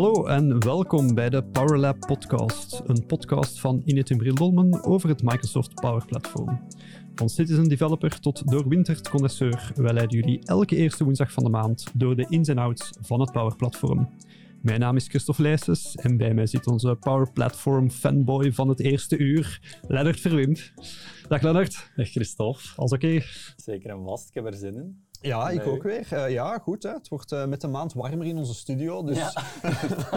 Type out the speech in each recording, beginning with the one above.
Hallo en welkom bij de PowerLab podcast, een podcast van Inet Bril Dolmen over het Microsoft Power Platform. Van citizen developer tot doorwinterd connoisseur, wij leiden jullie elke eerste woensdag van de maand door de ins en outs van het Power Platform. Mijn naam is Christophe Leijsens en bij mij zit onze Power Platform fanboy van het eerste uur, Lennart Verwimp. Dag Lennart. Dag Christophe. Alles oké? Zeker en vast, ik heb er zin in. Ja, ik ook weer. Uh, ja, goed. Hè. Het wordt uh, met de maand warmer in onze studio, dus ja.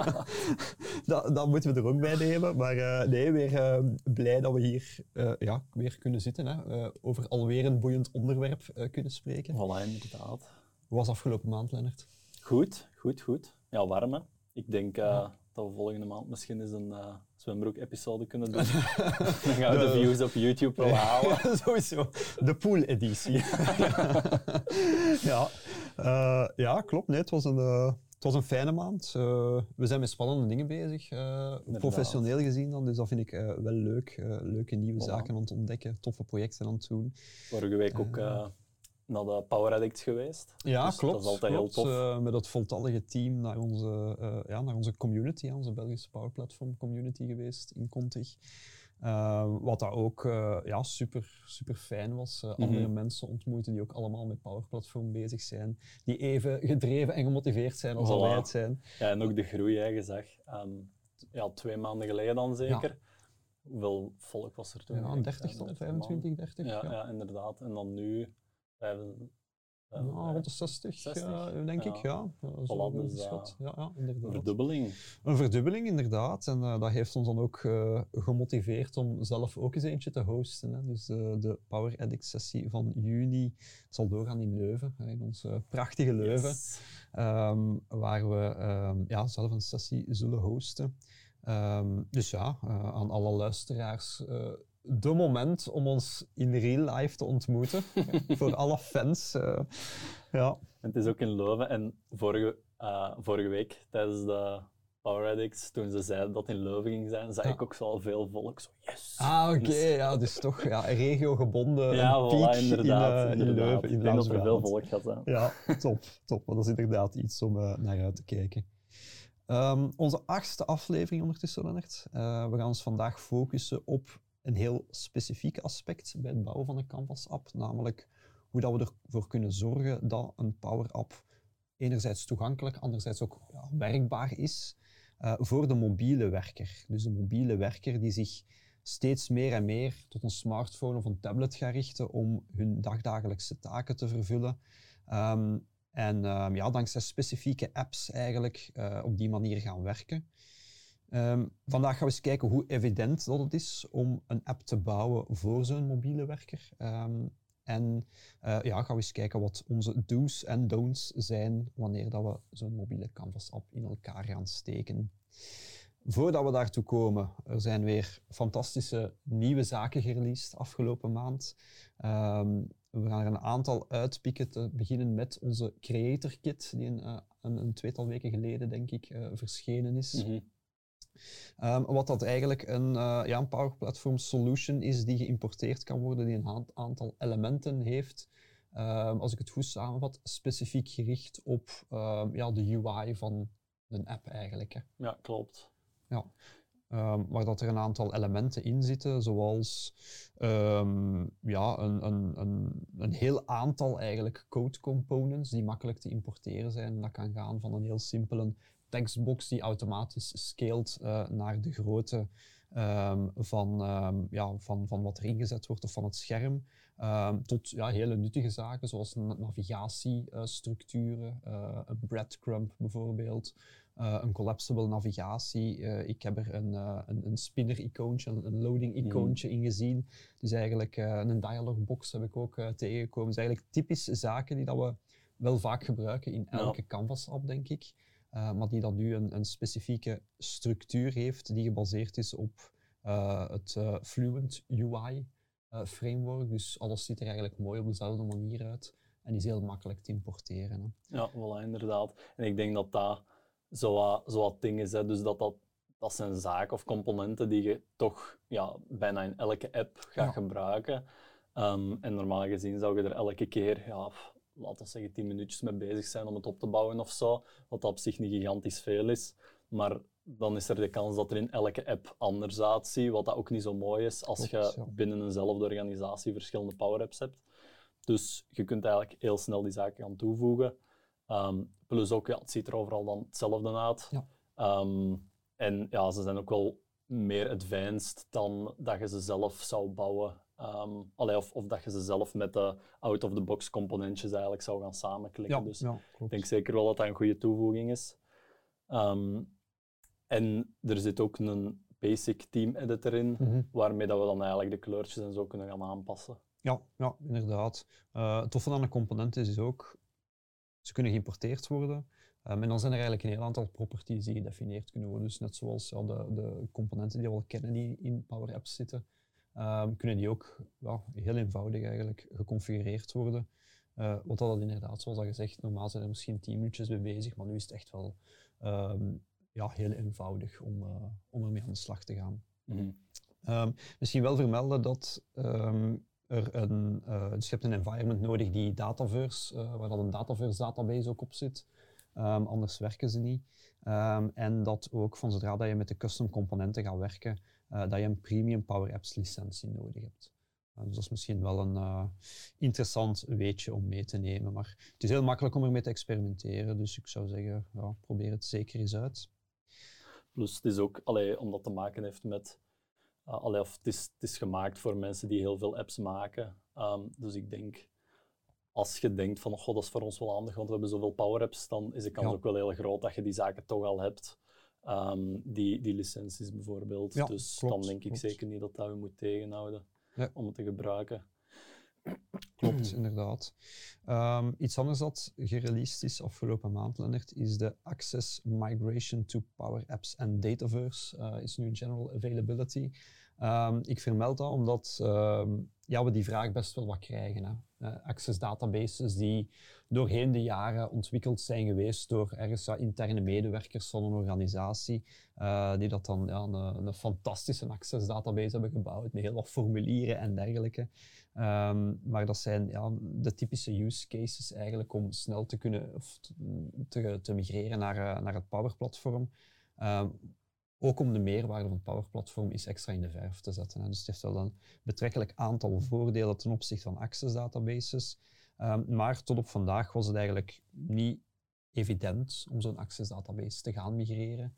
dat, dat, moeten we er ook bij nemen. Maar uh, nee, weer blij dat we hier ja, weer kunnen zitten. Hè. over alweer een boeiend onderwerp kunnen spreken. Voilà, inderdaad. Hoe was afgelopen maand, Lennart? Goed, goed, goed. Ja, warm hè. Ik denk ja. dat we volgende maand misschien eens een zwembroek-episode kunnen doen. Dan gaan we de views op YouTube wel halen. sowieso. De pool-editie. ja. Uh, ja, klopt. Nee, het, was een, uh, het was een fijne maand. Uh, we zijn met spannende dingen bezig, professioneel gezien dan. Dus dat vind ik wel leuk. leuke nieuwe voilà. zaken aan het ontdekken, toffe projecten aan het doen. Vorige week ook naar de Power Addict geweest. Ja, dus klopt. Dat is altijd klopt. heel tof. Uh, met dat voltallige team naar onze, uh, ja, naar onze community, onze Belgische Power Platform community geweest in Contig. Uh, wat dat ook ja, super, super fijn was. Mm -hmm. Andere mensen ontmoeten die ook allemaal met Power Platform bezig zijn. Die even gedreven en gemotiveerd zijn als voilà. wij het zijn. Ja, en ook de groei, hè, je zag. Um, ja, twee maanden geleden dan zeker. Ja. Hoeveel volk was er toen? Ja, 30 tot 25, 30. Ja, ja. ja, inderdaad. En dan nu rond de 60, 60 uh, denk ja. ik. Ja, voilà, dus, uh, ja, ja, inderdaad. Een verdubbeling. Een verdubbeling, inderdaad. En uh, dat heeft ons dan ook gemotiveerd om zelf ook eens eentje te hosten. Hè. Dus de Power Addict sessie van juni zal doorgaan in Leuven, in ons prachtige Leuven. Yes. Um, waar we um, ja, zelf een sessie zullen hosten. Um, dus ja, aan alle luisteraars de moment om ons in real life te ontmoeten. voor alle fans. Uh, ja. Het is ook in Leuven. En vorige, uh, vorige week tijdens de Power Addicts, toen ze zeiden dat in Leuven ging zijn, zag ja. ik ook zo al veel volk. Zo, yes! Ah, oké. Okay. Ja, dus toch ja, regio-gebonden ja, voilà, inderdaad, in, uh, in Leuven. Ik denk dat er veel volk gaat zijn. Ja, top. top. Maar dat is inderdaad iets om naar uit te kijken. Um, onze achtste aflevering ondertussen, Lennart. we gaan ons vandaag focussen op een heel specifiek aspect bij het bouwen van een Canvas-app, namelijk hoe dat we ervoor kunnen zorgen dat een Power-app enerzijds toegankelijk, anderzijds ook werkbaar is uh, voor de mobiele werker. Dus de mobiele werker die zich steeds meer en meer tot een smartphone of een tablet gaat richten om hun dagdagelijkse taken te vervullen. Um, en um, ja, dankzij specifieke apps eigenlijk uh, op die manier gaan werken. Um, vandaag gaan we eens kijken hoe evident dat het is om een app te bouwen voor zo'n mobiele werker. Um, en uh, ja, gaan we eens kijken wat onze do's en don'ts zijn wanneer dat we zo'n mobiele Canvas-app in elkaar gaan steken. Voordat we daartoe komen, er zijn weer fantastische nieuwe zaken gereleased afgelopen maand. Um, we gaan er een aantal uitpikken, te beginnen met onze Creator Kit, die een, uh, een, tweetal weken geleden, denk ik, uh, verschenen is. -hmm. Um, wat dat eigenlijk een, uh, ja, een Power Platform solution is die geïmporteerd kan worden, die een aantal elementen heeft. Um, als ik het goed samenvat, specifiek gericht op um, ja, de UI van een app eigenlijk. Hè. Ja, klopt. Ja. Waar dat er een aantal elementen in zitten, zoals ja, een, een, een, een heel aantal eigenlijk code components die makkelijk te importeren zijn. Dat kan gaan van een heel simpele tekstbox die automatisch scaled uh, naar de grootte um, van, um, ja, van, van wat er ingezet wordt of van het scherm. Um, tot ja, hele nuttige zaken zoals navigatiestructuren, uh, een breadcrumb bijvoorbeeld, uh, een collapsible navigatie. ik heb er een, een, een spinner-icoontje, een loading-icoontje mm. in gezien. Dus eigenlijk een dialogbox heb ik ook tegengekomen. Dus eigenlijk typisch zaken die dat we wel vaak gebruiken in elke. Canvas-app, denk ik. Uh, maar die dan nu een, een, specifieke structuur heeft die gebaseerd is op uh, het uh, Fluent UI framework. Dus alles ziet er eigenlijk mooi op dezelfde manier uit en is heel makkelijk te importeren. Hè. Ja, voilà, inderdaad. En ik denk dat dat zo wat, zo wat ding is. Hè. Dus dat, dat, dat zijn zaken of componenten die je toch ja, bijna in elke app gaat ja. gebruiken. Um, en normaal gezien zou je er elke keer ja, laten we zeggen, 10 minuutjes mee bezig zijn om het op te bouwen of zo. Wat op zich niet gigantisch veel is. maar dan is er de kans dat er in elke app anders uitziet, wat dat ook niet zo mooi is als je ja. binnen eenzelfde organisatie verschillende Power Apps hebt. Dus je kunt eigenlijk heel snel die zaken gaan toevoegen. Ehm, plus ook, ja, het ziet er overal dan hetzelfde uit. Ja. Ehm, en ja, ze zijn ook wel meer advanced dan dat je ze zelf zou bouwen. Allee, of, of dat je ze zelf met de out-of-the-box componentjes eigenlijk zou gaan samenklikken. Ja, dus ja, ik denk zeker wel dat dat een goede toevoeging is. Ehm, en er zit ook een basic team editor in, Mhm. waarmee dat we dan eigenlijk de kleurtjes en zo kunnen gaan aanpassen. Ja, ja inderdaad. Eh, het toffe aan de componenten is ook, ze kunnen geïmporteerd worden. Ehm, en dan zijn er eigenlijk een heel aantal properties die gedefinieerd kunnen worden. Dus net zoals ja, de, de componenten die we al kennen die in Power Apps zitten, ehm, kunnen die ook heel eenvoudig eigenlijk geconfigureerd worden. Eh, wat dat inderdaad, zoals dat gezegd, normaal zijn er misschien tien minuutjes mee bezig, maar nu is het echt wel ehm, ja, heel eenvoudig om, eh, om ermee aan de slag te gaan. Ehm, misschien wel vermelden dat er een, eh, dus je hebt een environment nodig die Dataverse, waar dat een Dataverse database ook op zit. Anders werken ze niet. En dat ook van zodra dat je met de custom componenten gaat werken, eh, dat je een premium Power Apps licentie nodig hebt. Eh, dus dat is misschien wel een eh, interessant weetje om mee te nemen. Maar het is heel makkelijk om ermee te experimenteren. Dus ik zou zeggen, ja, probeer het zeker eens uit. Plus het is ook, allee, omdat te maken heeft met, allee, of het is, het is gemaakt voor mensen die heel veel apps maken. Ehm, dus ik denk, als je denkt van, god, dat is voor ons wel handig, want we hebben zoveel power apps, dan is de kans Ja. ook wel heel groot dat je die zaken toch al hebt. Ehm, die, die licenties bijvoorbeeld. Ja, dus klopt, dan denk ik klopt. zeker niet dat dat je moet tegenhouden Ja. om het te gebruiken. Klopt, inderdaad. Ehm, iets anders dat gereleased is afgelopen maand, Lennart, is de Access Migration to Power Apps and Dataverse. eh, is nu general availability. Ehm, ik vermeld dat omdat ehm, ja, we die vraag best wel wat krijgen. Hè. Eh, access databases die doorheen de jaren ontwikkeld zijn geweest door ergens interne medewerkers van een organisatie, eh, die dat dan ja, een, een fantastische access database hebben gebouwd met heel wat formulieren en dergelijke. Ehm, maar dat zijn ja, de typische use cases eigenlijk om snel te kunnen of te, te, migreren naar, eh, naar het Power Platform. Ook om de meerwaarde van Power Platform is extra in de verf te zetten. Dus het heeft wel een betrekkelijk aantal voordelen ten opzichte van access databases. Ehm, maar tot op vandaag was het eigenlijk niet evident om zo'n access database te gaan migreren.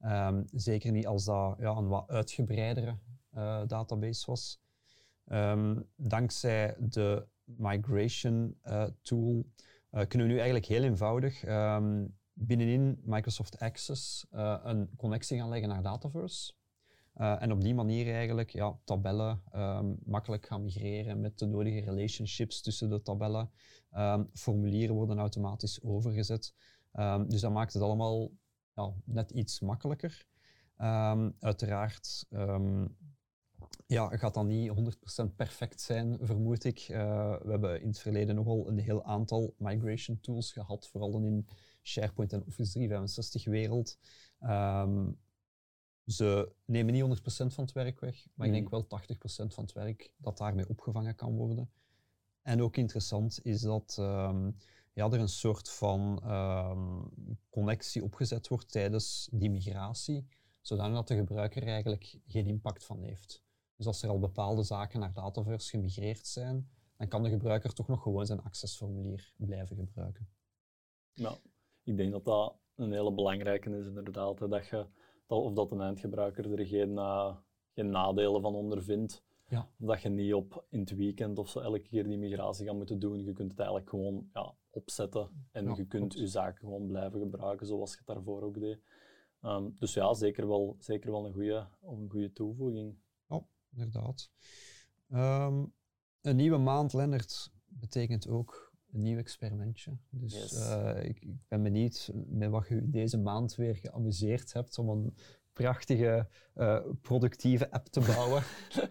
Ehm, zeker niet als dat ja, een wat uitgebreidere eh, database was. Ehm, dankzij de migration eh, tool eh, kunnen we nu eigenlijk heel eenvoudig binnenin Microsoft Access eh, een connectie gaan leggen naar Dataverse. Eh, en op die manier eigenlijk ja, tabellen ehm, makkelijk gaan migreren met de nodige relationships tussen de tabellen. Ehm, formulieren worden automatisch overgezet. Ehm, dus dat maakt het allemaal ja, net iets makkelijker. Uiteraard ja, gaat dat niet 100% perfect zijn, vermoed ik. Eh, we hebben in het verleden nogal een heel aantal migration tools gehad, vooral dan in SharePoint en Office 365 wereld. Ehm, ze nemen niet 100% van het werk weg, maar ik denk wel 80% van het werk dat daarmee opgevangen kan worden. En ook interessant is dat ehm, ja, er een soort van ehm, connectie opgezet wordt tijdens die migratie, zodat de gebruiker er eigenlijk geen impact van heeft. Dus als er al bepaalde zaken naar Dataverse gemigreerd zijn, dan kan de gebruiker toch nog gewoon zijn accessformulier blijven gebruiken. Ja, ik denk dat dat een hele belangrijke is inderdaad. hè, Dat je, dat, of dat een eindgebruiker er geen, eh, geen nadelen van ondervindt. Ja. Dat je niet op in het weekend of zo elke keer die migratie gaat moeten doen. Je kunt het eigenlijk gewoon ja, opzetten en Ja, je kunt je zaken gewoon blijven gebruiken zoals je het daarvoor ook deed. Ehm, dus ja, zeker wel, zeker wel een goede een goede toevoeging. Inderdaad. Ehm, een nieuwe maand, Lennart, betekent ook een nieuw experimentje. Dus Yes. eh, ik, ik ben benieuwd met wat je deze maand weer geamuseerd hebt om een prachtige, eh, productieve app te bouwen.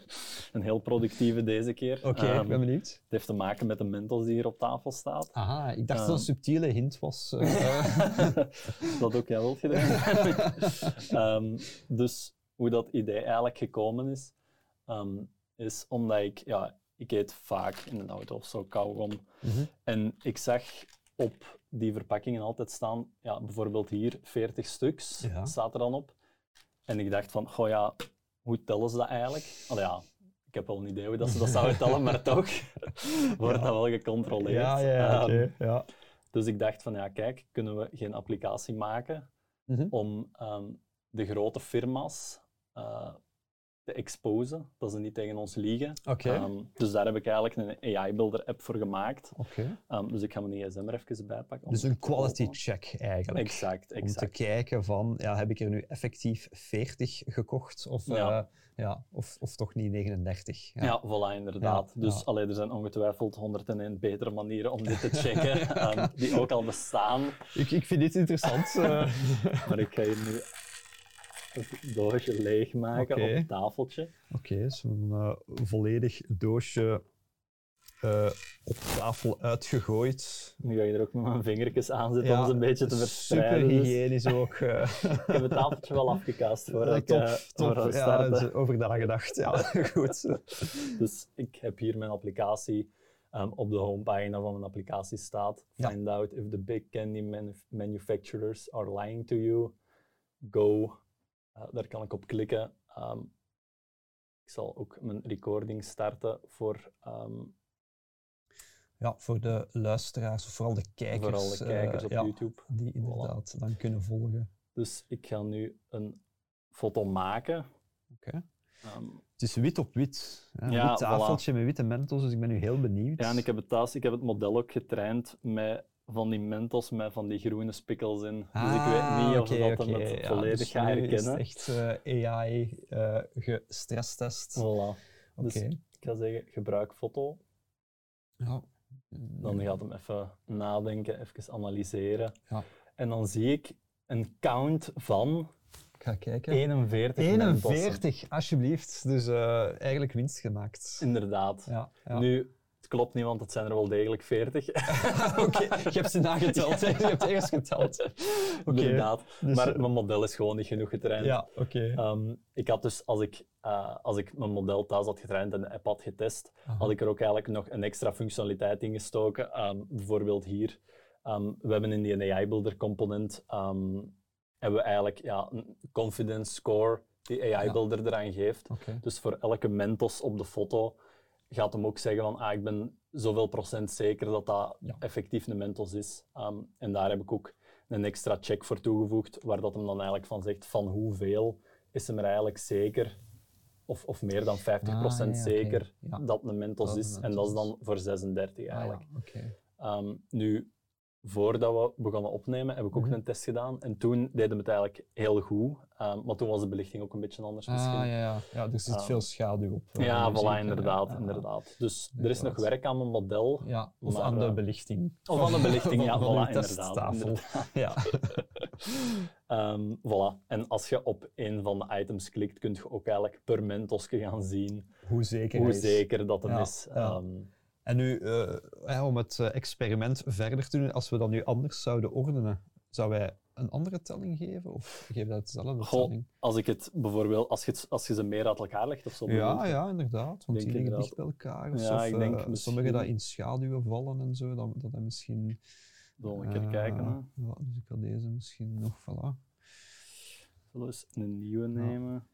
een heel productieve deze keer. Oké, ik Ehm, ben benieuwd. het heeft te maken met de Mentos die hier op tafel staat. Aha, ik dacht dat ehm, het een subtiele hint was. eh. dat ook jij wilt gedaan. Dus hoe dat idee eigenlijk gekomen is, ehm, is omdat ik, ja, ik eet vaak in de auto of zo kauwgom. Mhm. En ik zag op die verpakkingen altijd staan, ja, bijvoorbeeld hier 40 stuks Ja. staat er dan op. En ik dacht van, goh ja, hoe tellen ze dat eigenlijk? Allee, ja, ik heb wel een idee hoe dat ze dat zouden tellen, maar toch wordt Ja. dat wel gecontroleerd. Ja, ja, ja, oké, ja. dus ik dacht van, ja kijk, kunnen we geen applicatie maken Mhm. om ehm, de grote firma's eh, te exposen, dat ze niet tegen ons liegen. Oké. Ehm, dus daar heb ik eigenlijk een AI-builder-app voor gemaakt. Oké. Ehm, dus ik ga mijn ISM er even bij pakken. Dus een quality check eigenlijk. Exact, Om te exact. kijken van, ja, heb ik er nu effectief 40 gekocht of, Ja. eh, ja, of, of toch niet 39? Ja, voilà, inderdaad. Ja, dus ja. allee, er zijn ongetwijfeld 101 betere manieren om dit te checken, ehm, die ook al bestaan. Ik, ik vind dit interessant. eh. Maar ik ga hier nu het doosje leegmaken op het tafeltje. Oké, zo'n eh, volledig doosje eh, op tafel uitgegooid. Nu ga je er ook met mijn vingertjes aan zitten om Ja, ze een beetje te Super verspreiden. Dus hygiënisch ook. eh. ik heb het tafeltje wel afgekast voordat ik top, top. voor Ja, dus over nagedacht. Ja, goed. Dus ik heb hier mijn applicatie. ehm, op de homepagina van mijn applicatie staat: Ja. Find out if the big candy manu- manufacturers are lying to you. Go. Eh, daar kan ik op klikken. Ehm, ik zal ook mijn recording starten voor ehm, Ja, voor de luisteraars, of vooral de kijkers. vooral de kijkers eh, op ja, YouTube. Die inderdaad dan kunnen volgen. Dus ik ga nu een foto maken. Oké. Ehm, Het is wit op wit. Hè? Ja, wit tafeltje met witte mentos, dus ik ben nu heel benieuwd. ja, en ik heb het thuis, ik heb het model ook getraind met van die mentos met van die groene spikkels in. dus ik weet niet of Ah, oké, dat hem oké. het Ja, volledig dus gaat nu is herkennen. het echt eh, AI eh gestresstest. Oké. Voilà. Dus ik ga zeggen, gebruik foto. Ja. Dan gaat hem even nadenken, even analyseren. Ja. En dan zie ik een count van Ik ga kijken. 41 mentossen. 41, alsjeblieft. Dus eh, eigenlijk winst gemaakt. Inderdaad. Ja, ja. Nu, het klopt niet, want het zijn er wel degelijk 40. Oké, je hebt ze nageteld. Je hebt eerst geteld. Oké. Inderdaad. Dus, maar eh, mijn model is gewoon niet genoeg getraind. Ja, oké. Ehm, ik had dus, als ik, eh, als ik mijn model thuis had getraind en de app had getest, Aha. had ik er ook eigenlijk nog een extra functionaliteit in gestoken. Ehm, bijvoorbeeld hier, ehm, we hebben in die AI-builder component, ehm, hebben we eigenlijk ja, een confidence score die AI-builder eraan geeft. Dus voor elke mentos op de foto gaat hem ook zeggen van ah, ik ben zoveel procent zeker dat dat Ja. effectief een mentos is. Ehm, en daar heb ik ook een extra check voor toegevoegd, waar dat hem dan eigenlijk van zegt van hoeveel is hem er eigenlijk zeker, of, of meer dan 50% Ah, ja, zeker, Ja. dat een mentos Dat is. En dat is dan voor 36 Ah, eigenlijk. Ehm, nu, voordat we begonnen opnemen, heb ik ook Mhm. een test gedaan. En toen deden we het eigenlijk heel goed. Ehm, maar toen was de belichting ook een beetje anders misschien. Ah, ja, ja. ja, er zit Ah. veel schaduw op. eh, Ja, voilà, inderdaad, Ja, ja. inderdaad. Dus er is nog werk aan mijn model. Ja, of Maar, aan de eh, belichting. Of aan de belichting, ja, voilà, inderdaad, inderdaad. Ja. Ehm, voilà. En als je op een van de items klikt, kun je ook eigenlijk per mentosje gaan zien Hoe zeker hoe zeker dat Ja, is. En nu, eh, om het eh, experiment verder te doen, als we dat nu anders zouden ordenen, zouden wij een andere telling geven? Of geven we dat dezelfde Goh, telling? als ik het bijvoorbeeld, als je, het- als je ze meer uit elkaar legt of zo. Ja, ja, inderdaad. Want denk die liggen dicht bij elkaar. Of, Ja, of, ik denk eh, misschien- Sommige dat in schaduwen vallen en zo, dat, dat dat misschien... Zullen we een keer eh, kijken. Hè? Ja, dus ik had deze misschien nog, voilà. Zullen we eens een nieuwe nemen?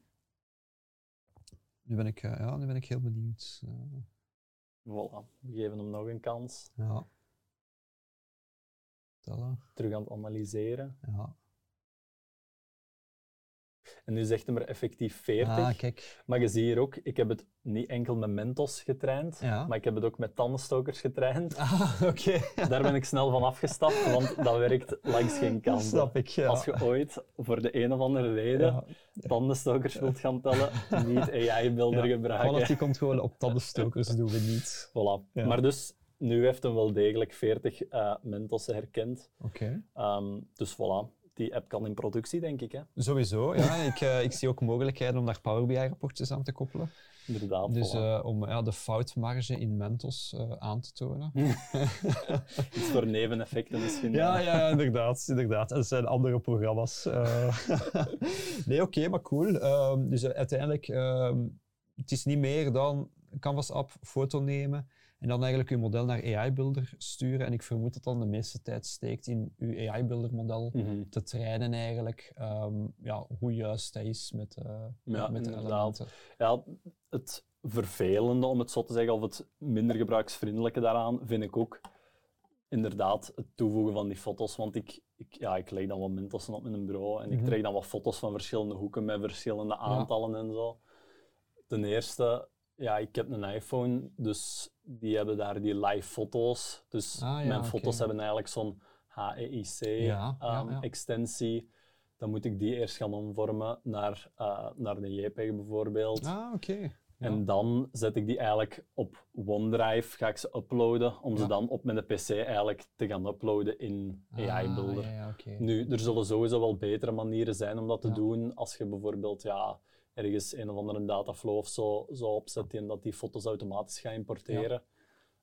Nu ben ik, ja, nu ben ik heel benieuwd. Voilà, we geven hem nog een kans. ja. Tellen, Terug aan het analyseren. ja. En nu zegt hij er effectief 40. Ah, kijk. Maar je ziet hier ook, ik heb het niet enkel met Mentos getraind, Ja. maar ik heb het ook met tandenstokers getraind. Ah, oké. Daar ben ik snel van afgestapt, want dat werkt langs geen kant. Snap ik, ja. Als je ooit voor de een of andere reden Ja. tandenstokers wilt gaan tellen, niet AI-beelder Ja, gebruiken. Quality controle op tandenstokers doen we niet. Voilà. Maar dus, nu heeft hem wel degelijk 40 eh Mentossen herkend. Oké. Ehm, dus voilà, die app kan in productie, denk ik. Hè? Sowieso, ja. ik, eh, ik zie ook mogelijkheden om daar Power BI-rapportjes aan te koppelen. Inderdaad, Dus eh, om ja, de foutmarge in Mentos eh, aan te tonen. Iets voor neveneffecten misschien. Ja, ja, inderdaad. inderdaad. Er zijn andere programma's. nee, oké, maar cool. Ehm, dus uiteindelijk, ehm, het is niet meer dan Canvas-app, foto nemen En dan eigenlijk je model naar AI-builder sturen. En ik vermoed dat dan de meeste tijd steekt in uw AI-builder model Mhm. te trainen eigenlijk. ehm, ja, hoe juist dat is met, eh, Ja, met de inderdaad. elementen. Ja, het vervelende, om het zo te zeggen, of het minder gebruiksvriendelijke daaraan, vind ik ook inderdaad het toevoegen van die foto's. Want ik, ik, ja, ik leg dan wat mentossen op mijn bureau en ik Mhm. trek dan wat foto's van verschillende hoeken met verschillende aantallen en zo. Ten eerste, ja, ik heb een iPhone, dus die hebben daar die live foto's. Dus Ah, ja, mijn foto's hebben eigenlijk zo'n HEIC Ja, ja, ehm. Dan moet ik die eerst gaan omvormen naar, eh, naar de JPEG bijvoorbeeld. Ah, oké. Ja. En dan zet ik die eigenlijk op OneDrive, ga ik ze uploaden, om ze dan op mijn PC eigenlijk te gaan uploaden in AI Builder. Ah, ja, oké. Nu, er zullen sowieso wel betere manieren zijn om dat te doen. Als je bijvoorbeeld ja, ergens een of andere dataflow of zo, zo opzet en dat die foto's automatisch gaat importeren.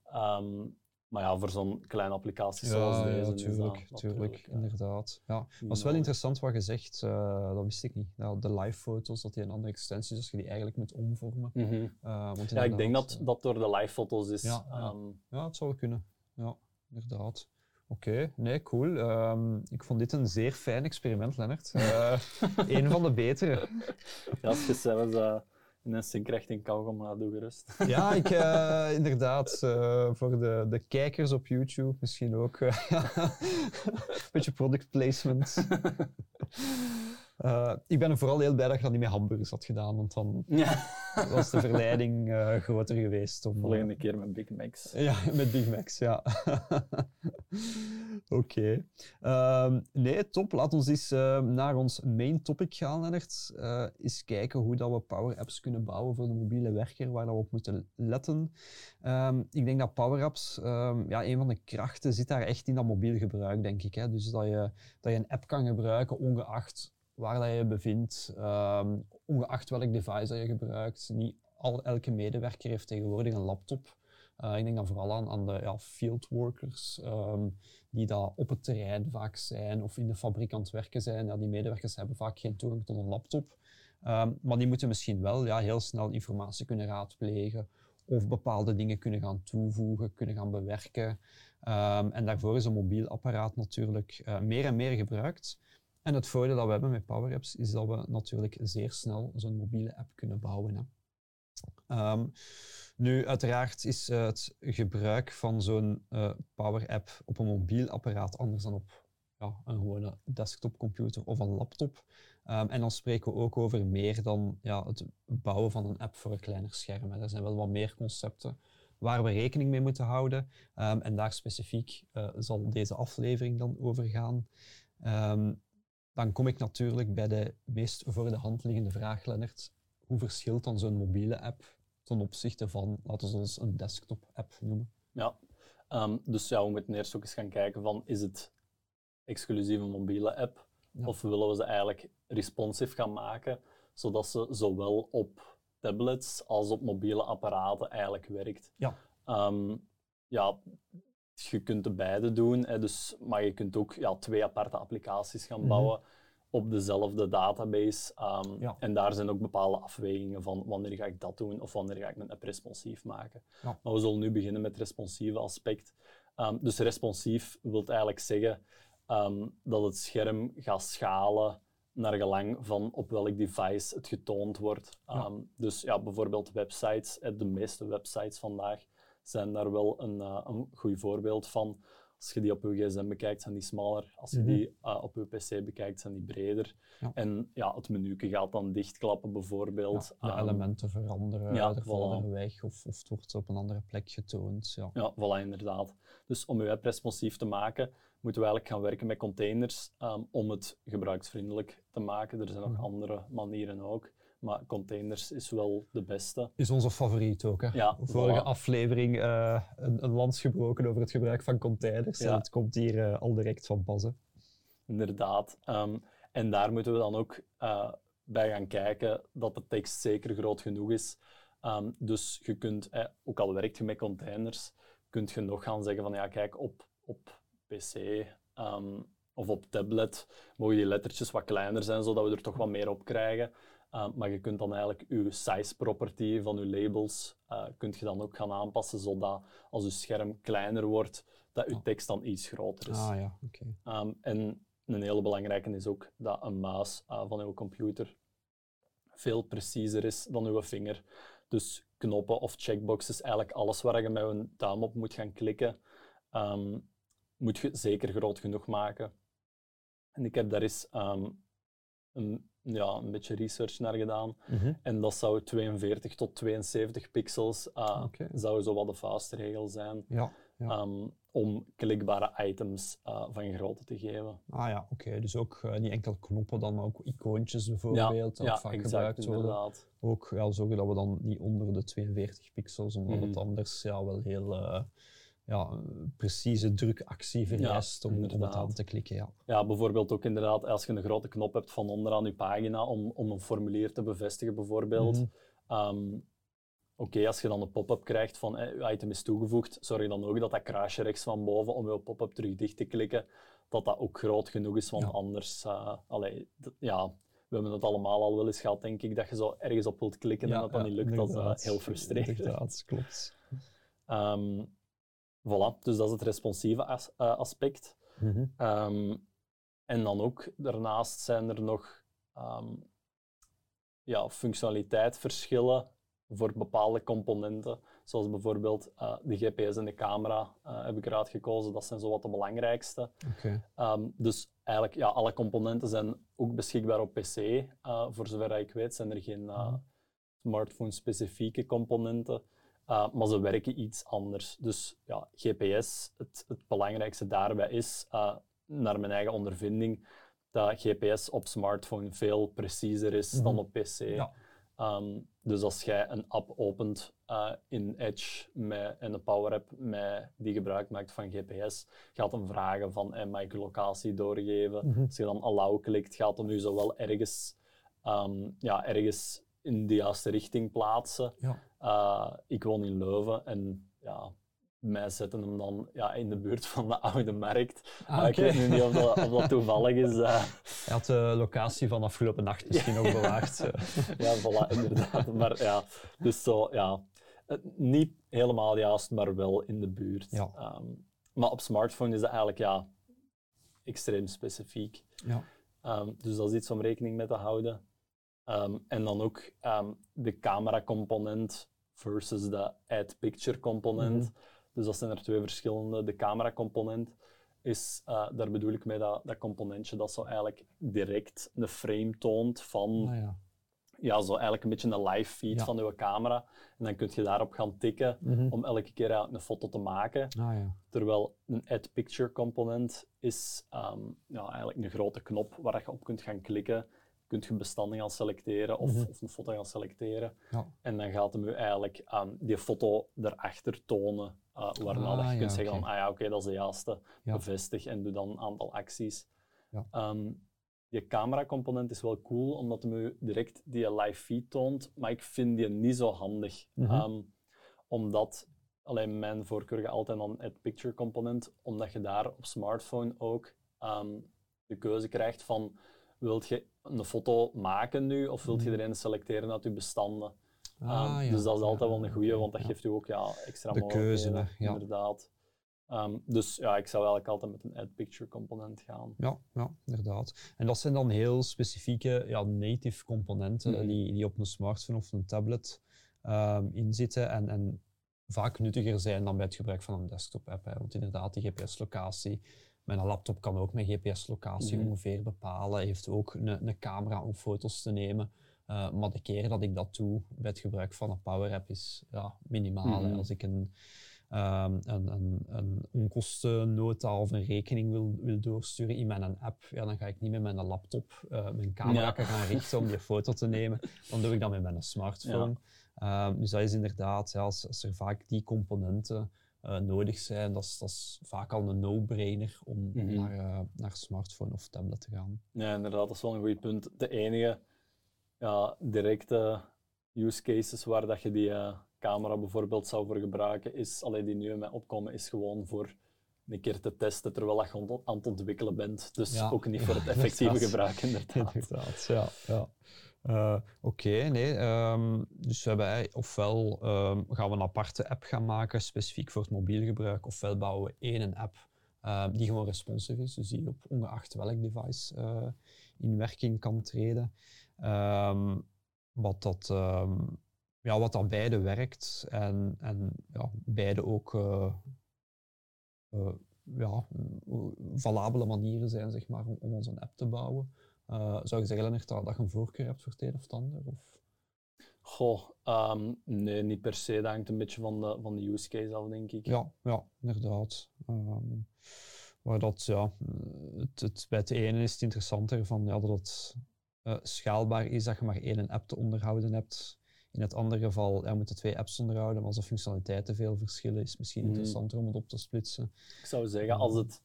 Ehm, maar ja, voor zo'n kleine applicatie zoals deze ja, is dat natuurlijk, ja, inderdaad. Ja, dat is wel interessant wat je zegt, eh, dat wist ik niet. Ja, de live foto's, dat die een andere extensie is, als je die eigenlijk moet omvormen. Mhm. Eh, want Ja, ik denk dat eh, dat door de live foto's is. Ja, ja. Ehm, Ja, het zou wel kunnen. Ja, inderdaad. Oké, nee, cool. Ehm, ik vond dit een zeer fijn experiment, Lennart. Eh een van de betere. ja, als je zelfs eh, in een syncrecht kauwgom maar doe gerust. Ja, ik, eh, inderdaad. eh, voor de, de kijkers op YouTube misschien ook. Een beetje product placement. Eh, ik ben er vooral heel blij dat je dat niet met hamburgers had gedaan, want dan ja. was de verleiding eh, groter geweest. Om, eh, Volgende keer met Big Macs. Ja, met Big Macs, ja. Oké. Ehm, nee, top. Laat ons eens eh, naar ons main topic gaan, Lennart. Eh eens kijken hoe dat we Power Apps kunnen bouwen voor de mobiele werker, waar dat we op moeten letten. Ehm, ik denk dat Power Apps, ehm, ja, een van de krachten zit daar echt in dat mobiel gebruik, denk ik. Hè. Dus dat je, dat je een app kan gebruiken, ongeacht waar dat je je bevindt, ehm, ongeacht welk device dat je gebruikt. Niet al, elke medewerker heeft tegenwoordig een laptop. Uh, ik denk dan vooral aan, aan de ja, fieldworkers, ehm, die daar op het terrein vaak zijn of in de fabriek aan het werken zijn. Ja, die medewerkers hebben vaak geen toegang tot een laptop. Ehm, maar die moeten misschien wel ja, heel snel informatie kunnen raadplegen of bepaalde dingen kunnen gaan toevoegen, kunnen gaan bewerken. Ehm, en daarvoor is een mobiel apparaat natuurlijk uh, meer en meer gebruikt. En het voordeel dat we hebben met Power Apps is dat we natuurlijk zeer snel zo'n mobiele app kunnen bouwen. Hè. Nu, uiteraard is uh, het gebruik van zo'n uh, Power App op een mobiel apparaat anders dan op ja, een gewone desktopcomputer of een laptop. Um, en dan spreken we ook over meer dan ja, het bouwen van een app voor een kleiner scherm. Er zijn wel wat meer concepten waar we rekening mee moeten houden. Um, en daar specifiek uh, zal deze aflevering dan over gaan. Um, dan kom ik natuurlijk bij de meest voor de hand liggende vraag, Lennart. Hoe verschilt dan zo'n mobiele app ten opzichte van, laten we ons een desktop-app noemen? Ja, um, dus ja, we moeten eerst ook eens gaan kijken van, is het exclusief een mobiele app? Ja. Of willen we ze eigenlijk responsive gaan maken, zodat ze zowel op tablets als op mobiele apparaten eigenlijk werkt? Ja. Um, ja, je kunt de beide doen, hè, dus, maar je kunt ook ja, twee aparte applicaties gaan bouwen. Mm -hmm op dezelfde database. Um, ja. En daar zijn ook bepaalde afwegingen van wanneer ga ik dat doen of wanneer ga ik mijn app responsief maken. Ja. Maar we zullen nu beginnen met het responsieve aspect. Um, dus responsief wil eigenlijk zeggen um, dat het scherm gaat schalen naar gelang van op welk device het getoond wordt. Ja. Dus ja, bijvoorbeeld websites, de meeste websites vandaag zijn daar wel een, uh, een goed voorbeeld van. Als je die op je gsm bekijkt, zijn die smaller. Als je Mhm. die uh, op je pc bekijkt, zijn die breder. Ja. En ja, het menu gaat dan dichtklappen bijvoorbeeld. Ja, de Um, elementen veranderen, ja, er voilà. weg of, of het wordt op een andere plek getoond. Ja. Ja, voilà, inderdaad. Dus om je app responsief te maken, moeten we eigenlijk gaan werken met containers um, om het gebruiksvriendelijk te maken. Er zijn nog Mhm. andere manieren ook, maar containers is wel de beste. Is onze favoriet ook. Hè? Ja, Vorige voilà. aflevering uh, een, een lans gebroken over het gebruik van containers. Ja. En het komt hier uh, al direct van pas. Hè? Inderdaad. Um, en daar moeten we dan ook uh, bij gaan kijken dat de tekst zeker groot genoeg is. Um, dus je kunt, eh, ook al werkt je met containers, kunt je nog gaan zeggen van ja, kijk, op, op PC um, of op tablet mogen die lettertjes wat kleiner zijn, zodat we er toch wat meer op krijgen. Uh, maar je kunt dan eigenlijk je size property van je labels uh, kunt je dan ook gaan aanpassen, zodat als je scherm kleiner wordt, dat je tekst dan iets groter is. Ah ja, oké. Okay. Um, en een hele belangrijke is ook dat een muis uh, van uw computer veel preciezer is dan uw vinger. Dus knoppen of checkboxes, eigenlijk alles waar je met je duim op moet gaan klikken, um, moet je zeker groot genoeg maken. En ik heb daar eens um, een, ja, een beetje research naar gedaan. Mm -hmm. En dat zou 42 tot 72 pixels, uh, okay. zou zo wat de vuistregel zijn. Ja, ja. Um, om klikbare items uh, van grootte te geven. Ah ja, oké. Okay. Dus ook uh, niet enkel knoppen, dan maar ook icoontjes bijvoorbeeld, ja, vaak exact, gebruikt worden. inderdaad. Ook ja, zorgen dat we dan niet onder de 42 pixels, omdat Mhm. het anders ja, wel heel uh, ja, precieze drukactie vereist om, om het aan te klikken. Ja. Ja, bijvoorbeeld ook inderdaad als je een grote knop hebt van onderaan je pagina om, om een formulier te bevestigen bijvoorbeeld. Mhm. Ehm, Oké, als je dan een pop-up krijgt van eh, je item is toegevoegd, zorg dan ook dat dat kruisje rechts van boven om je pop-up terug dicht te klikken, dat dat ook groot genoeg is, want Ja. anders, uh, allee, ja, we hebben het allemaal al wel eens gehad, denk ik, dat je zo ergens op wilt klikken en dat dat niet lukt, dat is uh, inderdaad. heel frustrerend. Inderdaad, klopt. Ehm, voilà, dus dat is het responsieve as- uh, aspect. Mhm. Ehm, en dan ook, daarnaast zijn er nog ehm, ja, functionaliteitsverschillen voor bepaalde componenten. Zoals bijvoorbeeld eh, de GPS en de camera eh, heb ik eruit gekozen. Dat zijn zo wat de belangrijkste. Ehm, dus eigenlijk, ja, alle componenten zijn ook beschikbaar op PC. Eh, voor zover ik weet zijn er geen eh, Mhm. smartphone-specifieke componenten. Uh, maar ze werken iets anders. Dus ja, GPS, het, het belangrijkste daarbij is, uh, naar mijn eigen ondervinding, dat GPS op smartphone veel preciezer is Mhm. dan op PC. Ja. Um, dus als jij een app opent uh, in Edge met, en een Power App met, die gebruik maakt van GPS, gaat hem vragen van hey, mag ik locatie doorgeven? Mhm. Als je dan allow klikt, gaat hem nu zowel ergens, um, ja, ergens in de juiste richting plaatsen. Ja. Uh, ik woon in Leuven en ja, mij zetten hem dan ja, in de buurt van de oude markt. Ah, Uh, Ik weet nu niet of dat, of dat toevallig is. uh. Hij had de locatie van afgelopen nacht misschien ook bewaard. ja, voilà, inderdaad. Maar ja, dus zo, ja, niet helemaal juist, maar wel in de buurt. Ja. Ehm, maar op smartphone is dat eigenlijk ja, extreem specifiek. Ja. Ehm, dus dat is iets om rekening mee te houden. Ehm, en dan ook ehm, de camera-component versus de add-picture-component. Mhm. Dus dat zijn er twee verschillende. De camera-component is, eh, daar bedoel ik mee dat, dat componentje dat zo eigenlijk direct een frame toont van Ah, ja. ja, zo eigenlijk een beetje een live feed Ja. van uw camera. En dan kun je daarop gaan tikken Mhm. om elke keer een foto te maken. Ah, ja. Terwijl een add picture component is ja, eigenlijk een grote knop waar je op kunt gaan klikken. Kunt je bestanden gaan selecteren of, Mhm. of een foto gaan selecteren. Ja. En dan gaat hem u eigenlijk ehm, die foto erachter tonen. uh, waarna Ah, dat je ja, kunt zeggen oké. van, ah ja, oké, dat is de juiste. Ja. Bevestig en doe dan een aantal acties. Ja. Ehm, je camera-component is wel cool, omdat hem u direct die live feed toont, maar ik vind die niet zo handig. Ehm, omdat, alleen mijn voorkeur gaat altijd dan het picture component, omdat je daar op smartphone ook ehm, de keuze krijgt van, wilt je een foto maken nu, of wilt je Mhm. er een selecteren uit je bestanden? Ah, Ehm, ja. Dus dat is altijd wel een goede, want dat geeft u ook ja, extra De keuze, hè, ja. inderdaad. Ehm, dus ja, ik zou eigenlijk altijd met een add picture component gaan. Ja, ja, inderdaad. En dat zijn dan heel specifieke ja, native componenten Mhm. die, die op een smartphone of een tablet ehm inzitten en, en vaak nuttiger zijn dan bij het gebruik van een desktop-app. hè. Want inderdaad, die GPS-locatie, mijn laptop kan ook mijn GPS-locatie Mhm. ongeveer bepalen, heeft ook een, een camera om foto's te nemen. Uh, maar de keer dat ik dat doe bij het gebruik van een Power App is ja, minimaal. Mhm. Als ik een, ehm, een, een, een onkostennota of een rekening wil, wil doorsturen in mijn app, ja, dan ga ik niet met mijn laptop uh, mijn camera Ja. gaan richten om die foto te nemen. Dan doe ik dat met mijn smartphone. Ehm, dus dat is inderdaad, ja, als, als er vaak die componenten uh, nodig zijn, dat is, dat is vaak al een no-brainer om Mhm. naar, uh, naar smartphone of tablet te gaan. Ja, inderdaad, dat is wel een goed punt. De enige ja, directe use cases waar dat je die uh, camera bijvoorbeeld zou voor gebruiken, is, alleen die nu mij opkomen, is gewoon voor een keer te testen terwijl je aan het ontwikkelen bent. Dus Ja. ook niet voor het effectieve gebruik, inderdaad. Inderdaad, ja. ja. Eh, Oké, nee. ehm, dus we hebben ofwel ehm, gaan we een aparte app gaan maken, specifiek voor het mobiel gebruik, ofwel bouwen we één app ehm, die gewoon responsive is, dus die op ongeacht welk device eh, in werking kan treden. Wat, dat, ja, wat dat beide werkt en, en ja, beide ook eh, ja, valabele manieren zijn zeg maar, om, om onze app te bouwen. Eh, zou je zeggen, Lennart, dat, dat je een voorkeur hebt voor het een of het ander? Of? Goh, ehm, nee, niet per se. Dat hangt een beetje van de, van de use case af, denk ik. Ja, ja inderdaad. Ehm, waar dat, ja, het, het, bij het ene is het interessanter van, ja, dat het eh, schaalbaar is, dat je maar één app te onderhouden hebt. In het andere geval ja, moeten twee apps onderhouden, maar als de functionaliteiten veel verschillen, is het misschien Mhm. interessanter om het op te splitsen. Ik zou zeggen, als het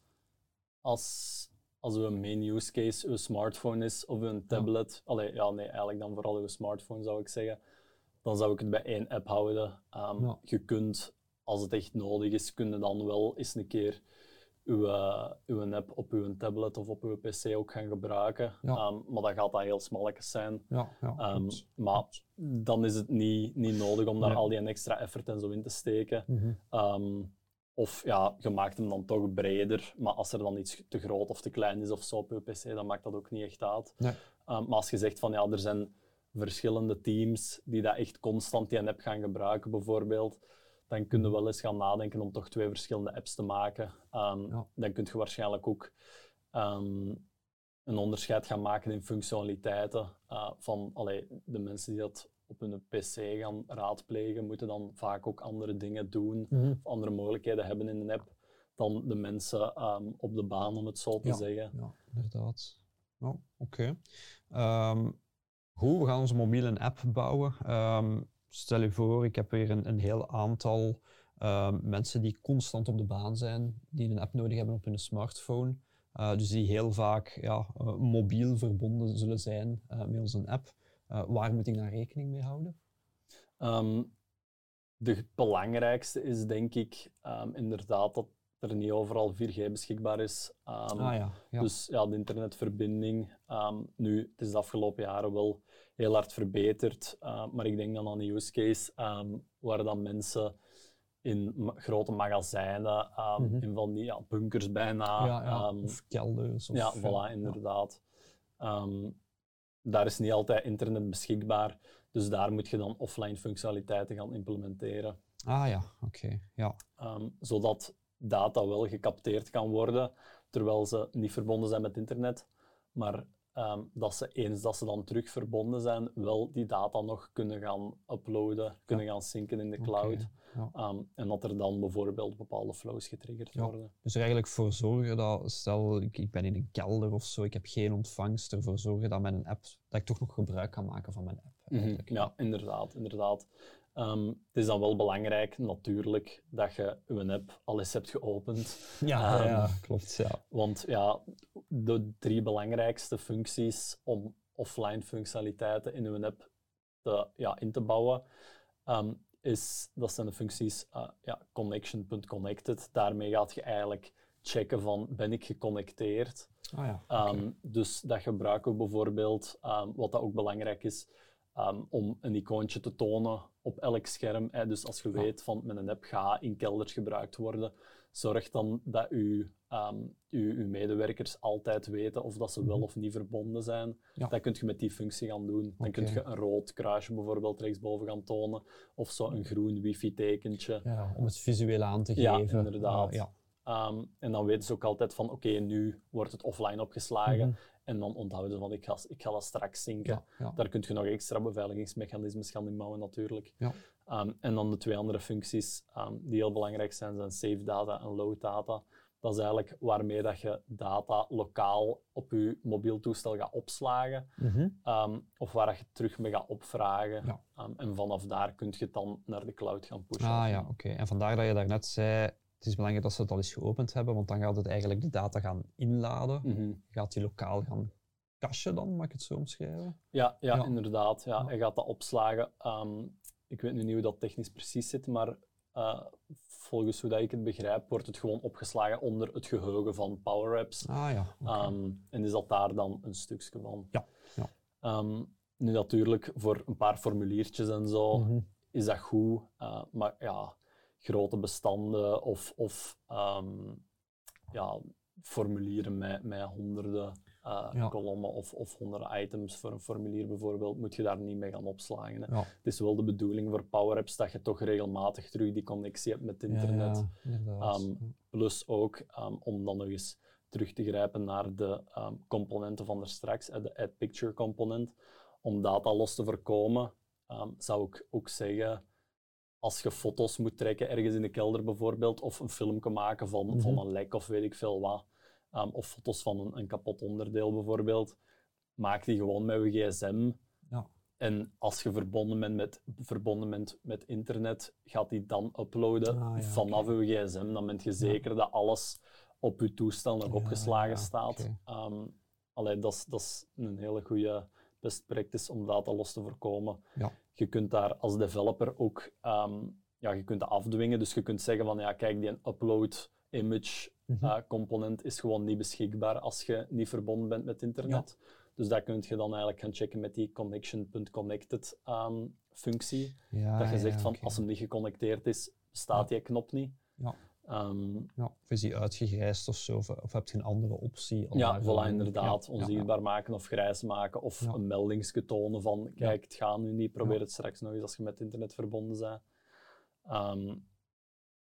als, als uw main use case uw smartphone is of uw tablet, allee, ja, nee, eigenlijk dan vooral uw smartphone zou ik zeggen, dan zou ik het bij één app houden. Ehm, Ja. Je kunt, als het echt nodig is, kun je dan wel eens een keer uw, eh, uw app op uw tablet of op uw pc ook gaan gebruiken. Ja. Ehm, maar dan gaat dat heel smalletjes zijn. Ja, ja, Ehm, maar dan is het niet, niet nodig om daar Nee. al die extra effort en zo in te steken. Mhm. Of ja, je maakt hem dan toch breder, maar als er dan iets te groot of te klein is of zo op je PC, dan maakt dat ook niet echt uit. Nee. Ehm, maar als je zegt van ja, er zijn verschillende teams die dat echt constant die app gaan gebruiken, bijvoorbeeld, dan kun je wel eens gaan nadenken om toch twee verschillende apps te maken. Ehm, Ja. Dan kun je waarschijnlijk ook ehm, een onderscheid gaan maken in functionaliteiten eh, van allee, de mensen die dat op hun PC gaan raadplegen, moeten dan vaak ook andere dingen doen Mhm. of andere mogelijkheden hebben in een app dan de mensen ehm, op de baan, om het zo te Ja. zeggen. Ja, inderdaad. Ja, Oké. Ehm, goed, we gaan onze mobiele app bouwen. Ehm, stel je voor, ik heb weer een, een heel aantal ehm, mensen die constant op de baan zijn, die een app nodig hebben op hun smartphone. Eh, dus die heel vaak ja, eh, mobiel verbonden zullen zijn eh, met onze app. Eh, waar moet ik daar rekening mee houden? Ehm, de belangrijkste is denk ik ehm, inderdaad dat er niet overal 4G beschikbaar is. Ehm, ah ja, ja. Dus ja, de internetverbinding. nu, het is de afgelopen jaren wel heel hard verbeterd, maar ik denk dan aan de use case waar dan mensen in ma- grote magazijnen, Mhm. in van die ja, bunkers bijna, ja, ja. of kelders. Of, ja, voilà, inderdaad. Daar is niet altijd internet beschikbaar, dus daar moet je dan offline functionaliteiten gaan implementeren, Ah ja, oké. Ja. ehm, zodat data wel gecapteerd kan worden, terwijl ze niet verbonden zijn met internet, maar ehm, dat ze eens dat ze dan terug verbonden zijn, wel die data nog kunnen gaan uploaden, kunnen gaan synken in de cloud, ja. ehm, en dat er dan bijvoorbeeld bepaalde flows getriggerd Ja. worden. Dus er eigenlijk voor zorgen dat, stel ik, ik ben in een kelder of zo, ik heb geen ontvangst, ervoor zorgen dat mijn app, dat ik toch nog gebruik kan maken van mijn app. Mhm. Ja, inderdaad. inderdaad. Ehm, het is dan wel belangrijk, natuurlijk, dat je je app al eens hebt geopend. ja, Ehm, ja, klopt. Ja. Want ja, de drie belangrijkste functies om offline functionaliteiten in je app te, ja, in te bouwen, ehm, is, dat zijn de functies eh, ja, connection.connected. Daarmee gaat je eigenlijk checken van ben ik geconnecteerd. Ah ja, oké. Dus dat gebruiken we bijvoorbeeld, wat dat ook belangrijk is, ehm, om een icoontje te tonen op elk scherm. Hè. Dus als je Ja. weet van met een app gaat in kelders gebruikt worden, zorg dan dat ehm, uw, uw medewerkers altijd weten of dat ze wel Mhm. of niet verbonden zijn. Ja. Dat kun je met die functie gaan doen. Dan kun Oké. je een rood kruisje bijvoorbeeld rechtsboven gaan tonen, of zo een groen wifi-tekentje. ja, om het visueel aan te Ja, geven. inderdaad. Ah, ja. Ehm, en dan weten ze ook altijd van, oké, nu wordt het offline opgeslagen. Mhm. En dan onthouden van, ik ga, ik ga dat straks zinken. Ja. Daar kun je nog extra beveiligingsmechanismes gaan inbouwen natuurlijk. Ja. Ehm, en dan de twee andere functies ehm, die heel belangrijk zijn, zijn save data en load data. Dat is eigenlijk waarmee dat je data lokaal op je mobiel toestel gaat opslagen. Mhm. ehm, of waar dat je terug mee gaat opvragen. Ja. En vanaf daar kun je het dan naar de cloud gaan pushen. Ah ja, oké. En vandaar dat je daarnet zei, het is belangrijk dat ze het al eens geopend hebben, want dan gaat het eigenlijk de data gaan inladen. Mhm. Gaat die lokaal gaan cachen dan, mag ik het zo omschrijven? Ja, ja, Ja. inderdaad. Ja. Ja. Hij gaat dat opslagen. Ehm, ik weet nu niet hoe dat technisch precies zit, maar eh, volgens hoe dat ik het begrijp, wordt het gewoon opgeslagen onder het geheugen van Power Apps. Ah ja, oké. Ehm, en is dat daar dan een stukje van. Ja, ja. Ehm, nu natuurlijk voor een paar formuliertjes en zo Mhm. is dat goed. eh, maar ja, grote bestanden of, of ehm, ja, formulieren met, met honderden eh, Ja. kolommen of, of honderden items voor een formulier bijvoorbeeld, moet je daar niet mee gaan opslagen. Hè. Ja. Het is wel de bedoeling voor Power Apps dat je toch regelmatig terug die connectie hebt met het internet. ja. Ehm, Plus ook ehm, om dan nog eens terug te grijpen naar de componenten van er straks, de add picture component. Om data los te voorkomen, zou ik ook zeggen, als je foto's moet trekken ergens in de kelder bijvoorbeeld, of een filmpje maken van, van Mhm. een lek of weet ik veel wat, ehm, of foto's van een, een kapot onderdeel bijvoorbeeld, maak die gewoon met je gsm. Ja. En als je verbonden bent met, verbonden bent met internet, gaat die dan uploaden Ah, ja, vanaf oké. je gsm. Dan ben je zeker dat alles op je toestel nog opgeslagen staat. oké. Ehm, allee, dat is- dat is een hele goede best practice om data los te voorkomen. Ja. Je kunt daar als developer ook ehm, ja, je kunt dat afdwingen. Dus je kunt zeggen van ja, kijk, die upload image Mhm. eh, component is gewoon niet beschikbaar als je niet verbonden bent met internet. Dus dat kun je dan eigenlijk gaan checken met die connection.connected ehm, functie. Ja, dat je zegt ja, van als hem niet geconnecteerd is, bestaat die knop niet. Ja. Ehm, Ja, of is die uitgegrijsd of zo, of, of heb je een andere optie? om ja, voilà, inderdaad. ja, ja, Onzichtbaar maken of grijs maken of een meldingsje tonen van kijk, het gaat nu niet, probeer het straks nog eens als je met internet verbonden bent. Ehm,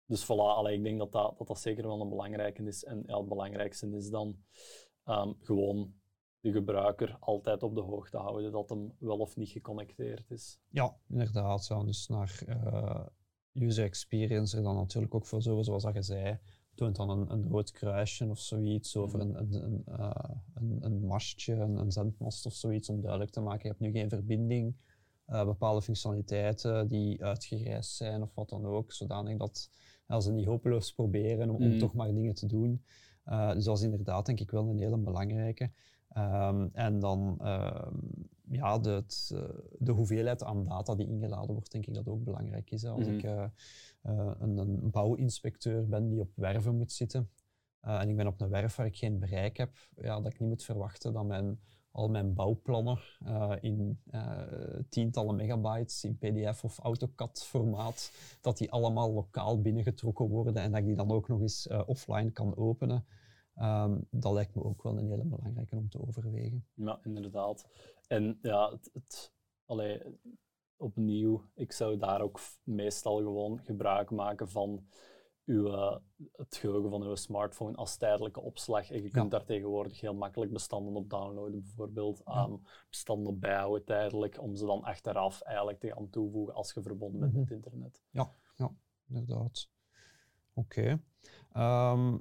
dus voilà, allee, ik denk dat dat, dat dat zeker wel een belangrijke is. En het belangrijkste is dan ehm, gewoon de gebruiker altijd op de hoogte houden dat hem wel of niet geconnecteerd is. Ja, inderdaad. Ja. Dus naar eh, user experience er dan natuurlijk ook voor zorgen, zoals dat je zei, toont dan een, een rood kruisje of zoiets over Mhm. een, een, een, eh, een, een mastje, een, een zendmast of zoiets, om duidelijk te maken, je hebt nu geen verbinding, eh, bepaalde functionaliteiten die uitgereisd zijn of wat dan ook, zodanig dat ja, ze niet hopeloos proberen om, om Mhm. toch maar dingen te doen. Eh, dus dat is inderdaad denk ik wel een hele belangrijke. Ehm, en dan ehm, ja, de, het, eh, de hoeveelheid aan data die ingeladen wordt, denk ik dat ook belangrijk is. hè. Als Mhm. ik eh, eh, een, een bouwinspecteur ben die op werven moet zitten en ik ben op een werf waar ik geen bereik heb, ja, dat ik niet moet verwachten dat mijn, al mijn bouwplannen in tientallen megabytes in PDF of AutoCAD formaat, dat die allemaal lokaal binnengetrokken worden en dat ik die dan ook nog eens offline kan openen. Ehm, dat lijkt me ook wel een hele belangrijke om te overwegen. Ja, inderdaad. En ja, het, het, allee, opnieuw, ik zou daar ook meestal gewoon gebruik maken van uw, eh, het geheugen van uw smartphone als tijdelijke opslag. En je kunt daar tegenwoordig heel makkelijk bestanden op downloaden, bijvoorbeeld. Bestanden bijhouden tijdelijk, om ze dan achteraf eigenlijk te gaan toevoegen als je verbonden bent Mhm. met internet. inderdaad. Oké. Ehm,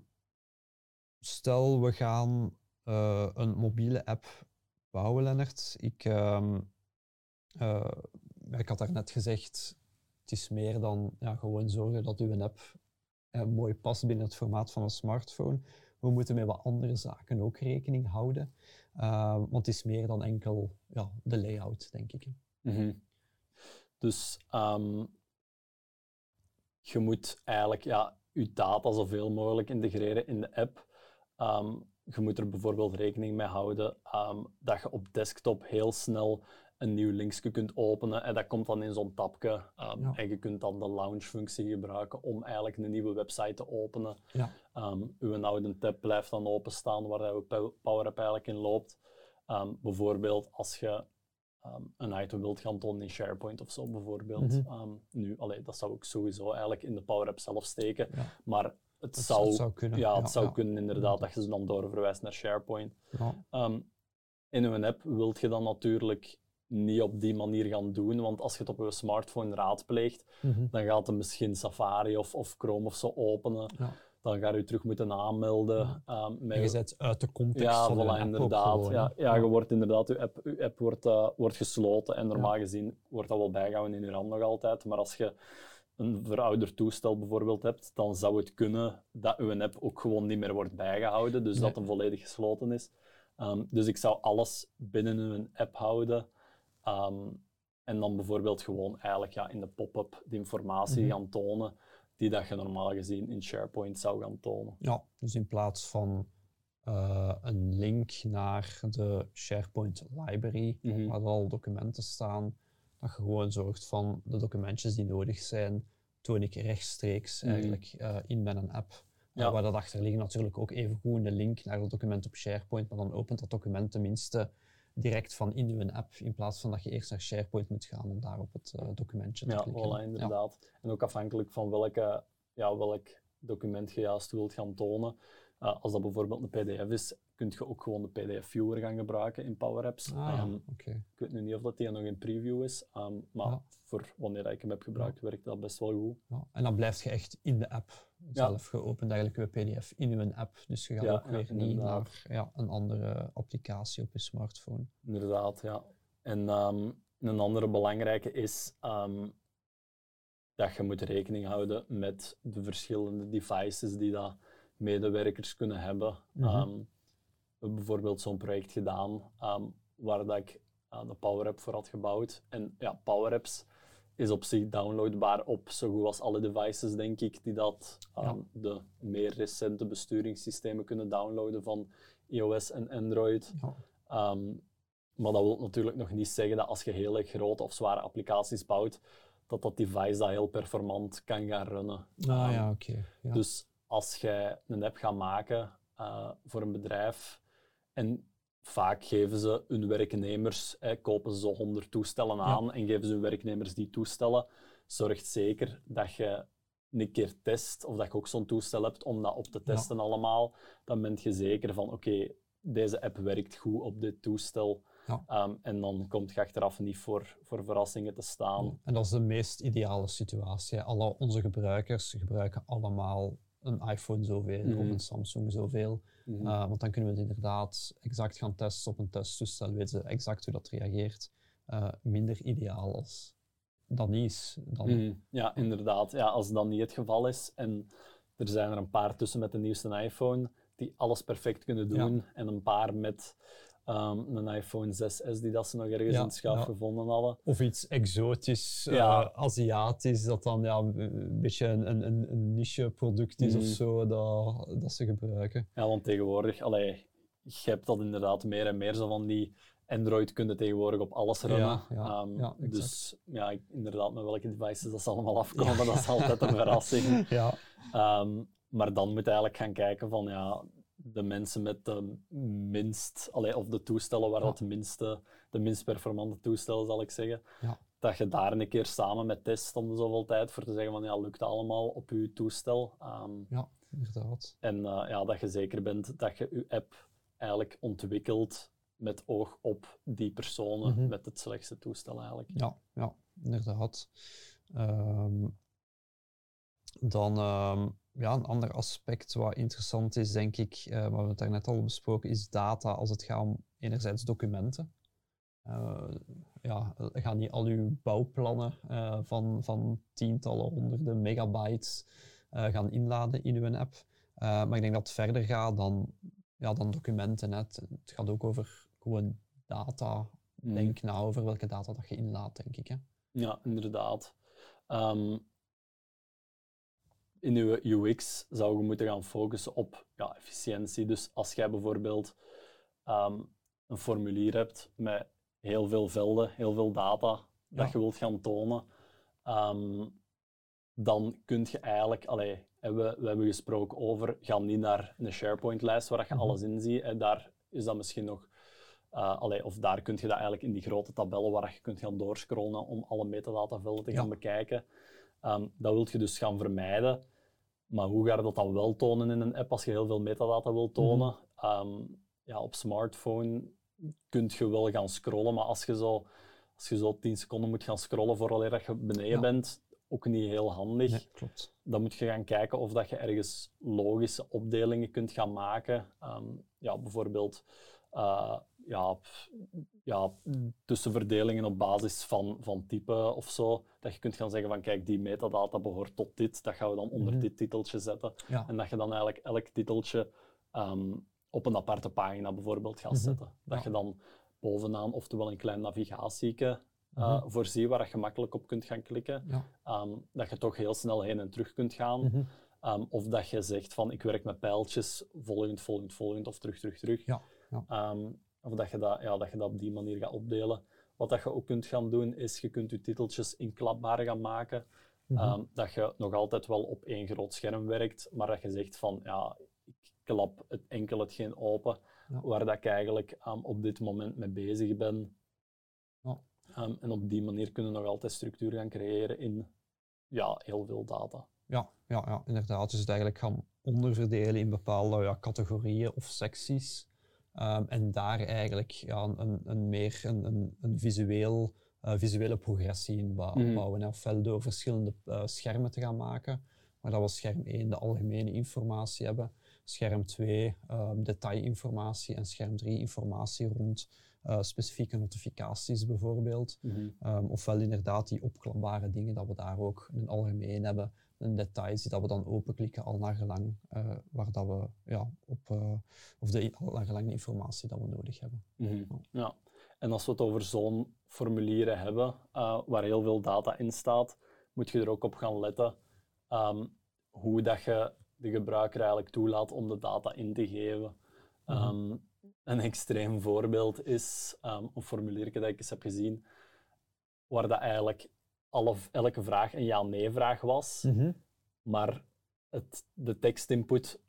stel, we gaan eh, een mobiele app bouwen, Lennart. Ik, ehm, eh, ik had daarnet gezegd, het is meer dan ja, gewoon zorgen dat uw app eh, mooi past binnen het formaat van een smartphone. We moeten met wat andere zaken ook rekening houden. Eh, want het is meer dan enkel ja, de layout, denk ik. Mhm. Dus ehm, je moet eigenlijk ja, je data zoveel mogelijk integreren in de app. Ehm, je moet er bijvoorbeeld rekening mee houden ehm, dat je op desktop heel snel een nieuw linkje kunt openen. En dat komt dan in zo'n tabje. ehm, Ja. En je kunt dan de launch-functie gebruiken om eigenlijk een nieuwe website te openen. Ja. Ehm, uw oude tab blijft dan openstaan waar uw Pow- Power App eigenlijk in loopt. Bijvoorbeeld als je een item wilt gaan tonen in SharePoint of zo, bijvoorbeeld. Mhm. Nu, allee, dat zou ik sowieso eigenlijk in de Power App zelf steken. Ja. Maar het, zou, het zou kunnen. ja, het zou ja. kunnen inderdaad dat je ze dan doorverwijst naar SharePoint. Ehm, in uw app wilt je dan natuurlijk niet op die manier gaan doen, want als je het op je smartphone raadpleegt, Mhm. dan gaat het misschien Safari of, of Chrome of zo openen. Dan ga je terug moeten aanmelden. Ja. ehm, met je zet uit de context ja, van voilà, app inderdaad. gewoon, ja, ja, je wordt inderdaad, je app, je app wordt, eh, wordt gesloten en normaal gezien wordt dat wel bijgehouden in je RAM nog altijd. Maar als je een verouderd toestel bijvoorbeeld hebt, dan zou het kunnen dat je app ook gewoon niet meer wordt bijgehouden, dus Nee. dat hem volledig gesloten is. Ehm, dus ik zou alles binnen een app houden. Ehm, en dan bijvoorbeeld gewoon eigenlijk ja, in de pop-up de informatie Mhm. gaan tonen die dat je normaal gezien in SharePoint zou gaan tonen. Ja, dus in plaats van eh, een link naar de SharePoint library, Mhm. waar al documenten staan. Dat je gewoon zorgt van de documentjes die nodig zijn, toon ik rechtstreeks Mhm. eigenlijk eh, in mijn app. Eh, waar dat achter ligt natuurlijk ook even goed een link naar het document op SharePoint, maar dan opent dat document tenminste direct van in uw app, in plaats van dat je eerst naar SharePoint moet gaan om daar op het eh, documentje te Ja, klikken. voilà, inderdaad. En ook afhankelijk van welke, ja, welk document je juist wilt gaan tonen. Als dat bijvoorbeeld een PDF is, kun je ook gewoon de PDF-viewer gaan gebruiken in Power Apps. Ah, ja, Ehm, oké. ik weet nu niet of dat die nog in preview is, ehm, maar Ja. voor wanneer ik hem heb gebruikt, werkt dat best wel goed. Ja, en dan blijf je echt in de app zelf geopend, eigenlijk je PDF in je app. Dus je gaat ook weer niet naar ja, een andere applicatie op je smartphone. Inderdaad, ja. En ehm, een andere belangrijke is dat je moet rekening houden met de verschillende devices die dat medewerkers kunnen hebben. Mhm. Bijvoorbeeld zo'n project gedaan ehm, waar dat ik uh, de Power App voor had gebouwd. En ja, Power Apps is op zich downloadbaar op zo goed als alle devices, denk ik, die dat ehm, Ja. de meer recente besturingssystemen kunnen downloaden van iOS en Android. Ja. Ehm, maar dat wil natuurlijk nog niet zeggen dat als je hele grote of zware applicaties bouwt, dat dat device dat heel performant kan gaan runnen. Ah ja, oké. Ja. Dus als jij een app gaat maken eh, voor een bedrijf en vaak geven ze hun werknemers, eh, kopen ze zo 100 toestellen aan en geven ze hun werknemers die toestellen, zorgt zeker dat je een keer test of dat je ook zo'n toestel hebt om dat op te testen allemaal. Dan ben je zeker van oké, deze app werkt goed op dit toestel. Ja. Ehm, en dan komt je achteraf niet voor, voor verrassingen te staan. En dat is de meest ideale situatie. Alle onze gebruikers gebruiken allemaal een iPhone zoveel of Mhm. een Samsung zoveel. Mhm. Uh, want dan kunnen we het inderdaad exact gaan testen op een testtoestel, weten ze exact hoe dat reageert. Uh, minder ideaal als dat niet is. Dan, Mhm. Ja, inderdaad. Ja, als dat niet het geval is en er zijn er een paar tussen met de nieuwste iPhone die alles perfect kunnen doen en een paar met ehm, een iPhone 6S die dat ze nog ergens Ja, in het schaaf ja. gevonden hadden. Of iets exotisch, Ja. uh, Aziatisch, dat dan ja, een beetje een, een, een niche product is Mhm. of zo, dat, dat ze gebruiken. Ja, want tegenwoordig, allee, je hebt dat inderdaad meer en meer zo van die Android kunnen tegenwoordig op alles runnen. Ja, Ehm, ja, dus ja, inderdaad, met welke devices dat ze allemaal afkomen, dat is altijd een verrassing. Ja, Ehm, maar dan moet je eigenlijk gaan kijken van ja, de mensen met de minst, allee, of de toestellen waar Ja. dat de minste, de minst performante toestellen, zal ik zeggen, Ja. dat je daar een keer samen met test om de zoveel tijd voor te zeggen van ja, lukt allemaal op je toestel. Ehm, ja, inderdaad. en eh, ja, dat je zeker bent dat je je app eigenlijk ontwikkelt met oog op die personen Mhm. met het slechtste toestel eigenlijk. Ja, ja inderdaad. Ehm, dan ehm, ja, een ander aspect wat interessant is, denk ik, waar we het daarnet al besproken, is data als het gaat om enerzijds documenten. Eh, ja, ga niet al uw bouwplannen eh, van, van tientallen, honderden megabytes gaan inladen in uw app. Maar ik denk dat het verder gaat dan, ja, dan documenten. hè. Het, het gaat ook over gewoon data. Mhm. Denk na over welke data dat je inlaat, denk ik. Hè. Ja, inderdaad. Ehm, in uw UX zou je moeten gaan focussen op ja, efficiëntie. Dus als jij bijvoorbeeld ehm, een formulier hebt met heel veel velden, heel veel data dat je wilt gaan tonen, ehm, dan kun je eigenlijk, allee, we, we hebben gesproken over, ga niet naar een SharePoint-lijst waar je Mhm. alles in ziet. En daar is dat misschien nog uh, allee, of daar kun je dat eigenlijk in die grote tabellen waar je kunt gaan doorscrollen om alle metadatavelden te Ja. gaan bekijken. Um, dat wil je dus gaan vermijden. Maar hoe ga je dat dan wel tonen in een app als je heel veel metadata wil tonen? Um, ja, op smartphone kun je wel gaan scrollen, maar als je zo, als je zo 10 seconden moet gaan scrollen vooraleer dat je beneden Ja. bent, ook niet heel handig Nee, klopt. dan moet je gaan kijken of dat je ergens logische opdelingen kunt gaan maken. Ehm, ja, bijvoorbeeld uh, ja, ja, tussenverdelingen op basis van, van type of zo. Dat je kunt gaan zeggen van kijk, die metadata behoort tot dit, dat gaan we dan onder Mhm. dit titeltje zetten. Ja. En dat je dan eigenlijk elk titeltje ehm, op een aparte pagina bijvoorbeeld gaat Mhm. zetten. Dat Ja. je dan bovenaan oftewel een klein navigatieke uh, Mhm. voorziet waar je gemakkelijk op kunt gaan klikken Ja. um, dat je toch heel snel heen en terug kunt gaan. Mhm. Ehm, of dat je zegt van ik werk met pijltjes, volgend, volgend, volgend of terug, terug, terug. Ja, ja. Of dat je, dat, ja, dat je dat op die manier gaat opdelen. Wat dat je ook kunt gaan doen, is je kunt je titeltjes inklapbaar gaan maken. Mhm. Ehm, dat je nog altijd wel op één groot scherm werkt, maar dat je zegt van ja, ik klap het enkel hetgeen open Ja. waar dat ik eigenlijk ehm, op dit moment mee bezig ben. Ja. Ehm, en op die manier kunnen we nog altijd structuur gaan creëren in ja, heel veel data. Ja, ja, ja, inderdaad. Dus het eigenlijk gaan onderverdelen in bepaalde ja, categorieën of secties. Ehm, en daar eigenlijk ja, een, een meer een, een, een visueel, eh, visuele progressie in Mhm. bouwen. hè. Ofwel door verschillende eh, schermen te gaan maken, waar dat we scherm 1 de algemene informatie hebben, scherm 2 ehm, detailinformatie en scherm 3 informatie rond eh, specifieke notificaties bijvoorbeeld. Ehm, ofwel inderdaad die opklapbare dingen, dat we daar ook een algemeen hebben, een details die dat we dan openklikken al naar gelang eh, waar dat we ja, op, eh, of de, al naar gelang de informatie dat we nodig hebben. Mhm. Ja. En als we het over zo'n formulieren hebben, eh, waar heel veel data in staat, moet je er ook op gaan letten ehm, hoe dat je de gebruiker eigenlijk toelaat om de data in te geven. Mhm. Ehm, een extreem voorbeeld is um, een formulier dat ik eens heb gezien, waar dat eigenlijk alle, elke vraag een ja-nee-vraag was, maar het, de tekstinput...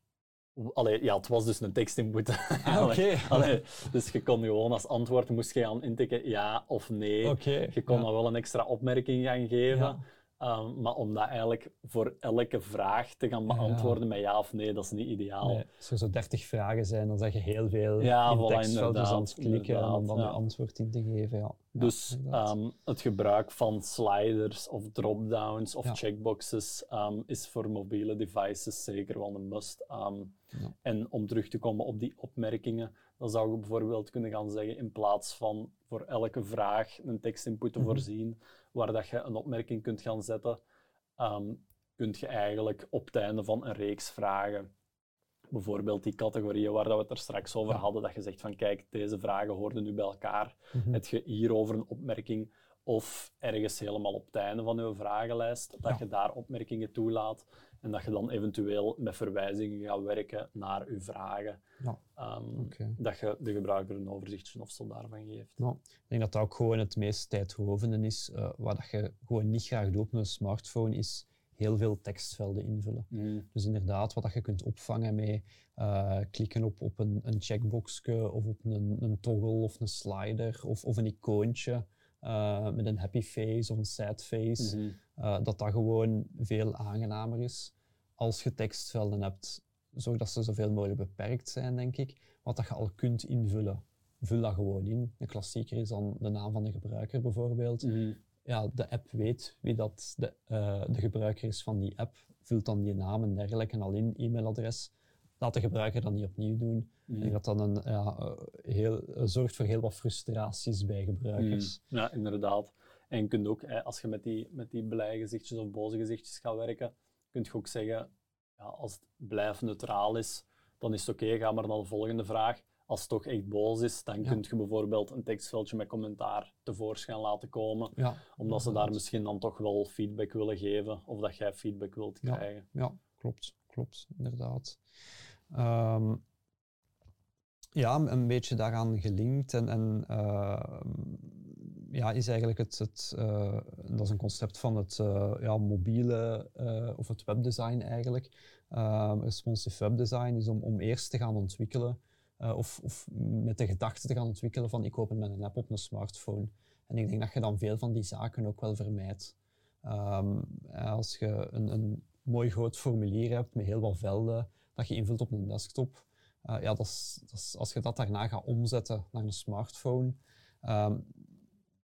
Allee, ja, het was dus een tekstinput. Ah, oké. Dus je kon gewoon als antwoord moest je gaan intikken ja of nee. Je kon ja. dan wel een extra opmerking gaan geven. Ja. ehm, maar om dat eigenlijk voor elke vraag te gaan ja. beantwoorden met ja of nee, dat is niet ideaal. Nee, als er zo 30 vragen zijn, dan zeg je heel veel Ja, in voilà, tekstveldjes aan het klikken en om dan ja. antwoord in te geven. Ja. Dus ehm, het gebruik van sliders of drop-downs of checkboxes ehm, is voor mobiele devices zeker wel een must. Ehm. En om terug te komen op die opmerkingen, dan zou je bijvoorbeeld kunnen gaan zeggen, in plaats van voor elke vraag een tekstinput te Mhm. voorzien, waar dat je een opmerking kunt gaan zetten, kunt je eigenlijk op het einde van een reeks vragen, bijvoorbeeld die categorieën waar dat we het er straks over Ja. hadden, dat je zegt van kijk, deze vragen hoorden nu bij elkaar, Mhm. heb je hierover een opmerking of ergens helemaal op het einde van je vragenlijst, dat Ja. je daar opmerkingen toelaat en dat je dan eventueel met verwijzingen gaat werken naar je vragen. Ja. Ehm. Dat je de gebruiker een overzichtsschnofsel daarvan geeft. Ik denk dat dat ook gewoon het meest tijdrovende is. eh wat dat je gewoon niet graag doet met een smartphone, is heel veel tekstvelden invullen. Mhm. Dus inderdaad, wat dat je kunt opvangen met eh, klikken op, op een, een checkboxje of op een, een toggle of een slider of, of een icoontje eh, met een happy face of een sad face, Mhm. eh, dat dat gewoon veel aangenamer is. Als je tekstvelden hebt, zorg dat ze zoveel mogelijk beperkt zijn, denk ik. Wat dat je al kunt invullen, vul dat gewoon in. Een klassieker is dan de naam van de gebruiker bijvoorbeeld Mhm. Ja, de app weet wie dat de, eh, de gebruiker is van die app, vult dan die naam en dergelijke en al in, e-mailadres. Laat de gebruiker dat niet opnieuw doen. Mhm. denk dat dat een, ja, eh, heel, eh, zorgt voor heel wat frustraties bij gebruikers. Mm, Ja, inderdaad. En je kunt ook, hè, als je met die, met die blije gezichtjes of boze gezichtjes gaat werken, kun je ook zeggen, ja, als het blijft neutraal is, dan is het oké, ga maar naar de volgende vraag. Als het toch echt boos is, dan Ja. kun je bijvoorbeeld een tekstveldje met commentaar tevoorschijn laten komen, Ja, omdat ze daar misschien dan toch wel feedback willen geven, of dat jij feedback wilt krijgen. Ja, klopt, klopt, inderdaad. Ehm, ja, een beetje daaraan gelinkt en, en ehm, ja, is eigenlijk het, het eh, dat is een concept van het eh, ja, mobiele eh, of het webdesign eigenlijk. Ehm, responsive webdesign is om, om eerst te gaan ontwikkelen eh, of, of met de gedachte te gaan ontwikkelen van ik open een app op een smartphone. En ik denk dat je dan veel van die zaken ook wel vermijdt. Ehm, als je een, een mooi groot formulier hebt met heel wat velden dat je invult op een desktop, eh, ja, dat is, dat is- als je dat daarna gaat omzetten naar een smartphone, ehm,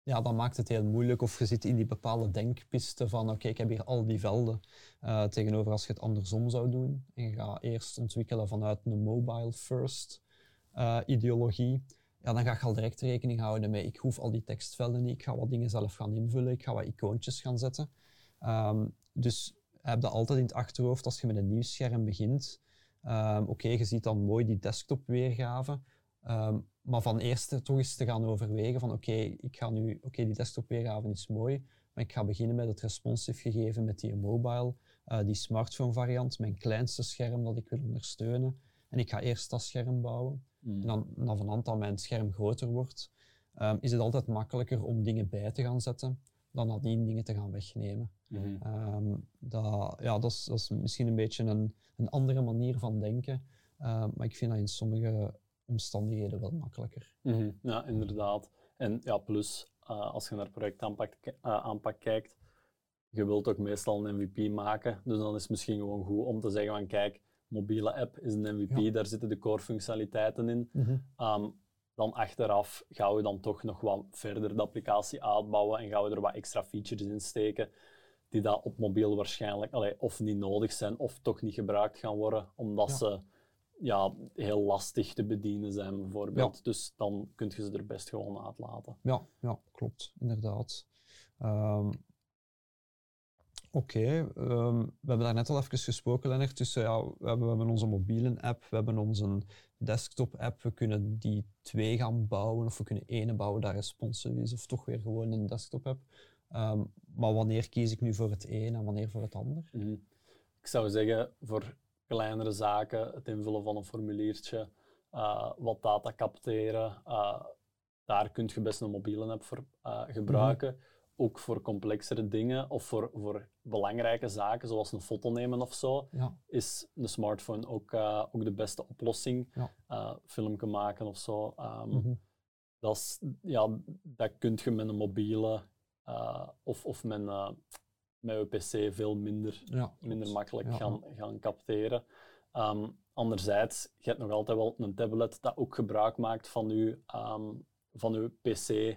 ja, dan maakt het heel moeilijk. Of je zit in die bepaalde denkpiste van oké, ik heb hier al die velden. eh, tegenover als je het andersom zou doen. En je gaat eerst ontwikkelen vanuit een mobile first eh, ideologie. Ja, dan ga je al direct rekening houden met ik hoef al die tekstvelden niet. Ik ga wat dingen zelf gaan invullen. Ik ga wat icoontjes gaan zetten. Ehm, dus heb dat altijd in het achterhoofd als je met een nieuw scherm begint. Ehm, Oké, je ziet dan mooi die desktop weergave. Ehm, maar van eerst toch eens te gaan overwegen van oké, ik ga nu, oké, die desktop weergave is mooi, maar ik ga beginnen met het responsive gegeven met die mobile. eh, die smartphone variant, mijn kleinste scherm dat ik wil ondersteunen. En ik ga eerst dat scherm bouwen. Mm. En dan, dan vanaf dat mijn scherm groter wordt, ehm, is het altijd makkelijker om dingen bij te gaan zetten dan nadien dingen te gaan wegnemen. Mhm. Ehm, dat, ja, dat, is, dat is misschien een beetje een, een andere manier van denken, ehm, maar ik vind dat in sommige omstandigheden wel makkelijker. Mhm, Ja, inderdaad. En ja, plus, eh, als je naar projectaanpak ki- eh, aanpak kijkt, je wilt ook meestal een MVP maken. Dus dan is het misschien gewoon goed om te zeggen van kijk, mobiele app is een MVP, Ja. daar zitten de core functionaliteiten in. Mhm. Ehm, dan achteraf gaan we dan toch nog wat verder de applicatie uitbouwen en gaan we er wat extra features in steken die dat op mobiel waarschijnlijk allee, of niet nodig zijn of toch niet gebruikt gaan worden, omdat Ja. ze ja, heel lastig te bedienen zijn bijvoorbeeld. Dus dan kun je ze er best gewoon uitlaten. Ja, ja, klopt, inderdaad. Ehm, Oké, ehm, we hebben daar net al even gesproken, Lennart. Dus ja, we, hebben, we hebben onze mobiele app, we hebben onze desktop app. We kunnen die twee gaan bouwen, of we kunnen ene bouwen dat responsive is, of toch weer gewoon een desktop app. Ehm, maar wanneer kies ik nu voor het een en wanneer voor het ander? Mhm. Ik zou zeggen, voor kleinere zaken, het invullen van een formuliertje, eh, wat data capteren, eh, daar kun je best een mobiele app voor eh, gebruiken. Ook voor complexere dingen of voor, voor belangrijke zaken, zoals een foto nemen of zo, Ja, is een smartphone ook, eh, ook de beste oplossing. Ja. Eh, filmpje maken of zo. Ehm, mhm, dat, is, ja, dat kun je met een mobiele eh, of, of met, met je PC veel minder ja, minder makkelijk gaan, gaan capteren. Ehm, anderzijds, je hebt nog altijd wel een tablet dat ook gebruik maakt van je, ehm, van uw PC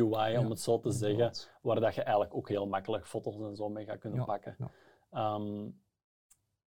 UI, Ja, om het zo te zeggen, inderdaad. waar dat je eigenlijk ook heel makkelijk foto's en zo mee gaat kunnen Ja, pakken. ja. Ehm,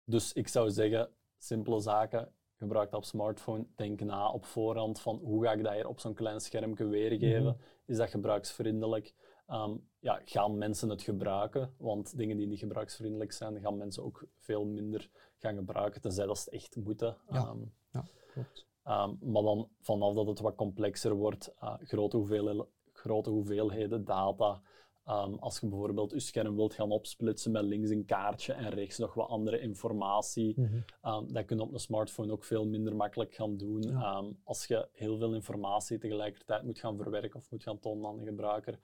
dus ik zou zeggen, simpele zaken, gebruik dat op smartphone. Denk na op voorhand van hoe ga ik dat hier op zo'n klein schermpje weergeven? Mhm. Is dat gebruiksvriendelijk? Ehm, ja, gaan mensen het gebruiken? Want dingen die niet gebruiksvriendelijk zijn, gaan mensen ook veel minder gaan gebruiken, tenzij dat ze het echt moeten. Ja. Ja, klopt. Ehm, maar dan vanaf dat het wat complexer wordt, eh, grote, hoeveelheden, grote hoeveelheden data. Ehm, als je bijvoorbeeld je scherm wilt gaan opsplitsen met links een kaartje en rechts nog wat andere informatie, Mhm. ehm, dat kun je op een smartphone ook veel minder makkelijk gaan doen. Ja. Ehm, als je heel veel informatie tegelijkertijd moet gaan verwerken of moet gaan tonen aan de gebruiker,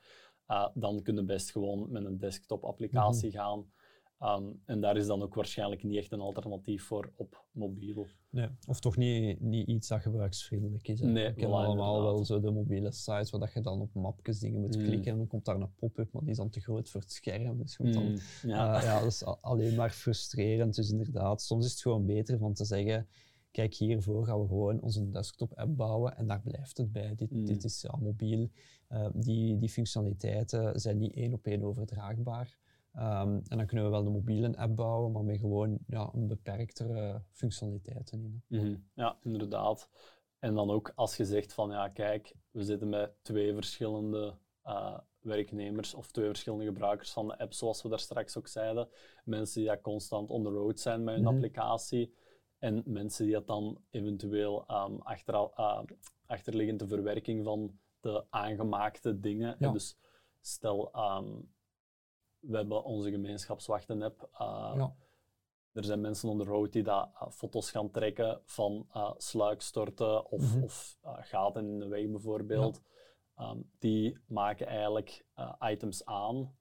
eh, dan kun je best gewoon met een desktop-applicatie Mhm. gaan. En daar is dan ook waarschijnlijk niet echt een alternatief voor op mobiel. Nee, of toch niet, niet iets dat gebruiksvriendelijk is. hè. Nee, We allemaal wel zo de mobiele sites waar dat je dan op mapjes dingen moet Mm. klikken en dan komt daar een pop-up, maar die is dan te groot voor het scherm. Dus dan, Mm, ja. ja, dat is alleen maar frustrerend. Dus inderdaad, soms is het gewoon beter van te zeggen, kijk hiervoor gaan we gewoon onze desktop-app bouwen en daar blijft het bij. Dit, Mm. dit is ja, mobiel. Eh, die, die functionaliteiten zijn niet één op één overdraagbaar. Ehm, en dan kunnen we wel een mobiele app bouwen, maar met gewoon ja, een beperktere functionaliteiten in. Mhm. Ja, inderdaad. En dan ook als je zegt van ja, kijk, we zitten met twee verschillende eh, werknemers of twee verschillende gebruikers van de app, zoals we daar straks ook zeiden. Mensen die dat constant on the road zijn met hun Mhm. applicatie en mensen die dat dan eventueel ehm achter, eh, achterliggende verwerking van de aangemaakte dingen. Ja. En dus stel, ehm, we hebben onze gemeenschapswachten-app. eh, Ja. er zijn mensen on the road die daar eh, foto's gaan trekken van eh sluikstorten of, Mhm. of gaten in de weg bijvoorbeeld. Ehm, die maken eigenlijk items aan,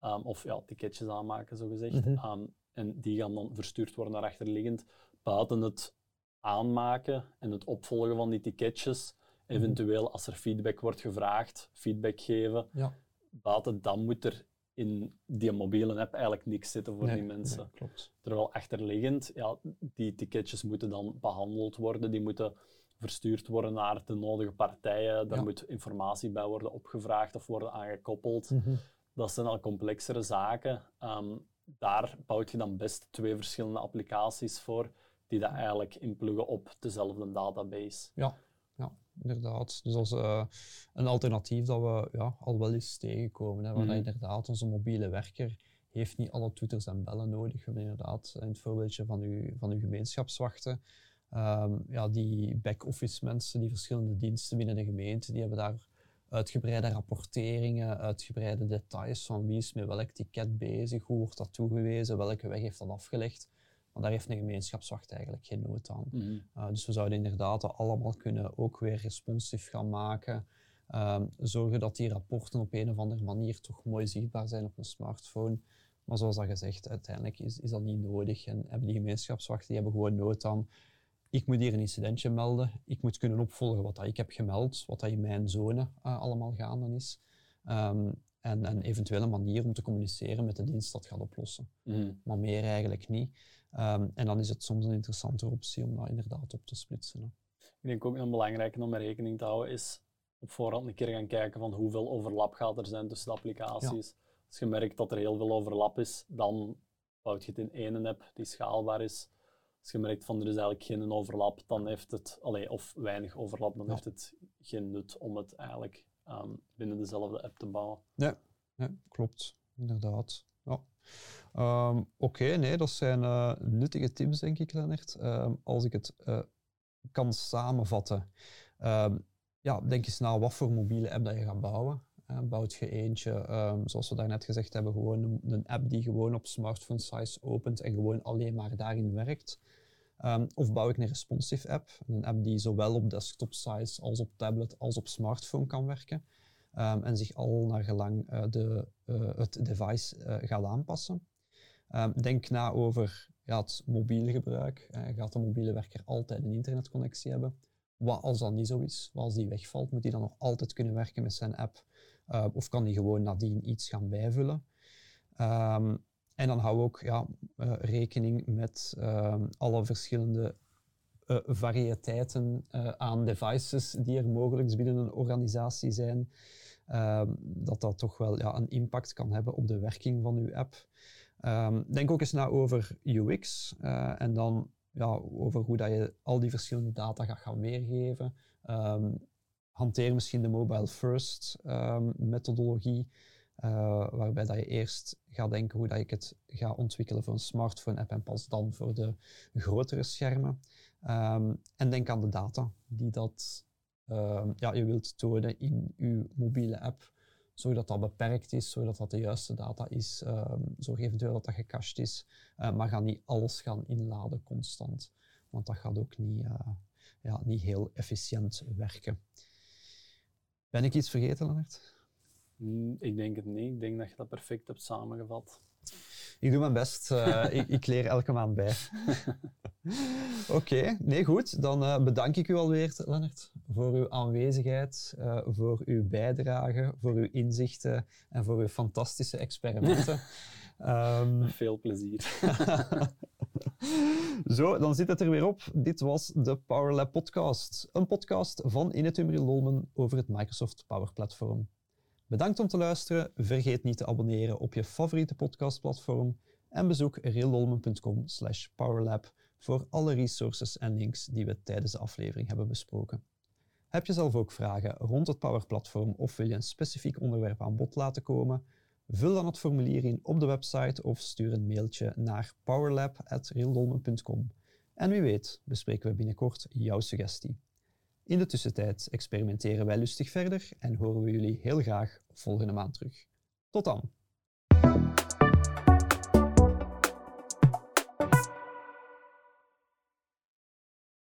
ehm, of ja, ticketjes aanmaken zogezegd. Mhm. Ehm, en die gaan dan verstuurd worden naar achterliggend. Buiten het aanmaken en het opvolgen van die ticketjes, Mhm. eventueel als er feedback wordt gevraagd, feedback geven. Ja. Buiten dan moet er in die mobiele app eigenlijk niks zitten voor Nee, die mensen. nee, klopt. Terwijl achterliggend, ja, die ticketjes moeten dan behandeld worden, die moeten verstuurd worden naar de nodige partijen, daar Ja. moet informatie bij worden opgevraagd of worden aangekoppeld. Mhm. Dat zijn al complexere zaken. Ehm, daar bouwt je dan best twee verschillende applicaties voor, die dat eigenlijk inpluggen op dezelfde database. Ja, inderdaad. Dus als eh, een alternatief dat we ja, al wel eens tegenkomen, hè, waar Mhm. inderdaad onze mobiele werker heeft niet alle toeters en bellen nodig. We hebben inderdaad in het voorbeeldje van uw, van uw gemeenschapswachten, ehm, ja, die back-office mensen, die verschillende diensten binnen de gemeente, die hebben daar uitgebreide rapporteringen, uitgebreide details van wie is met welk ticket bezig, hoe wordt dat toegewezen, welke weg heeft dat afgelegd. Maar daar heeft een gemeenschapswacht eigenlijk geen nood aan. Mhm. Uh, dus we zouden inderdaad allemaal kunnen ook weer responsief gaan maken. Ehm, zorgen dat die rapporten op een of andere manier toch mooi zichtbaar zijn op een smartphone. Maar zoals dat gezegd, uiteindelijk is, is dat niet nodig. En hebben die gemeenschapswachten die hebben gewoon nood aan. Ik moet hier een incidentje melden. Ik moet kunnen opvolgen wat dat ik heb gemeld, wat dat in mijn zone uh, allemaal gaande is. Um, en, een manier om te communiceren met de dienst dat gaat oplossen. Mhm. Maar meer eigenlijk niet. Um, en dan is het soms een interessante optie om dat inderdaad op te splitsen. Hè. Ik denk ook een belangrijke om rekening te houden is op voorhand een keer gaan kijken van hoeveel overlap gaat er zijn tussen de applicaties. Ja. Als je merkt dat er heel veel overlap is, dan bouwt je het in één app die schaalbaar is. Als je merkt van er is eigenlijk geen overlap, dan heeft het, allee, of weinig overlap, dan ja. heeft het geen nut om het eigenlijk binnen dezelfde app te bouwen. Ja, ja klopt, inderdaad. Ja. Um, Oké, nee, dat zijn uh, nuttige tips, denk ik, Lennart. Um, als ik het uh, kan samenvatten, ja, denk eens na wat voor mobiele app dat je gaat bouwen. Uh, bouwt je eentje, zoals we daarnet gezegd hebben, gewoon een, een, app die gewoon op smartphone size opent en gewoon alleen maar daarin werkt. Um, of bouw ik een responsive app, een app die zowel op desktop size als op tablet als op smartphone kan werken. Um, en zich al naar gelang uh, de, uh, het device uh, gaat aanpassen. denk na over ja, het mobiele gebruik. gaat de mobiele werker altijd een internetconnectie hebben? Wat als dat niet zo is? Wat als die wegvalt? Moet hij dan nog altijd kunnen werken met zijn app? Of kan hij gewoon nadien iets gaan bijvullen? En dan hou ook ja, uh, rekening met uh, alle verschillende uh, variëteiten aan devices die er mogelijk binnen een organisatie zijn. Ehm, dat dat toch wel ja, een impact kan hebben op de werking van uw app. Um, denk ook eens na over UX en dan ja, over hoe dat je al die verschillende data gaat gaan weergeven. Um, hanteer misschien de mobile first methodologie, uh, waarbij dat je eerst gaat denken hoe dat ik het ga ontwikkelen voor een smartphone app en pas dan voor de grotere schermen. Um, en denk aan de data die dat ja, je wilt tonen in je mobiele app. Zorg dat dat beperkt is, zodat dat de juiste data is. Um, zorg eventueel dat dat gecached is. Uh, maar ga niet alles gaan inladen constant. Want dat gaat ook niet, uh, ja, niet heel efficiënt werken. Ben ik iets vergeten, Lennart? Mm, ik denk het niet. Ik denk dat je dat perfect hebt samengevat. Ik doe mijn best. Uh, ik, ik, leer elke maand bij. Oké, okay, nee goed. Dan uh, bedank ik u alweer, Lennart, voor uw aanwezigheid, uh, voor uw bijdrage, voor uw inzichten en voor uw fantastische experimenten. um, Veel plezier. Zo, dan zit het er weer op. Dit was de PowerLab podcast. Een podcast van Inetumri Lolmen over het Microsoft Power Platform. Bedankt om te luisteren. Vergeet niet te abonneren op je favoriete podcastplatform en bezoek reellolmen.com powerlab voor alle resources en links die we tijdens de aflevering hebben besproken. Heb je zelf ook vragen rond het Power Platform of wil je een specifiek onderwerp aan bod laten komen? Vul dan het formulier in op de website of stuur een mailtje naar powerlab.realdolmen.com. En wie weet bespreken we binnenkort jouw suggestie. In de tussentijd experimenteren wij lustig verder en horen we jullie heel graag volgende maand terug. Tot dan!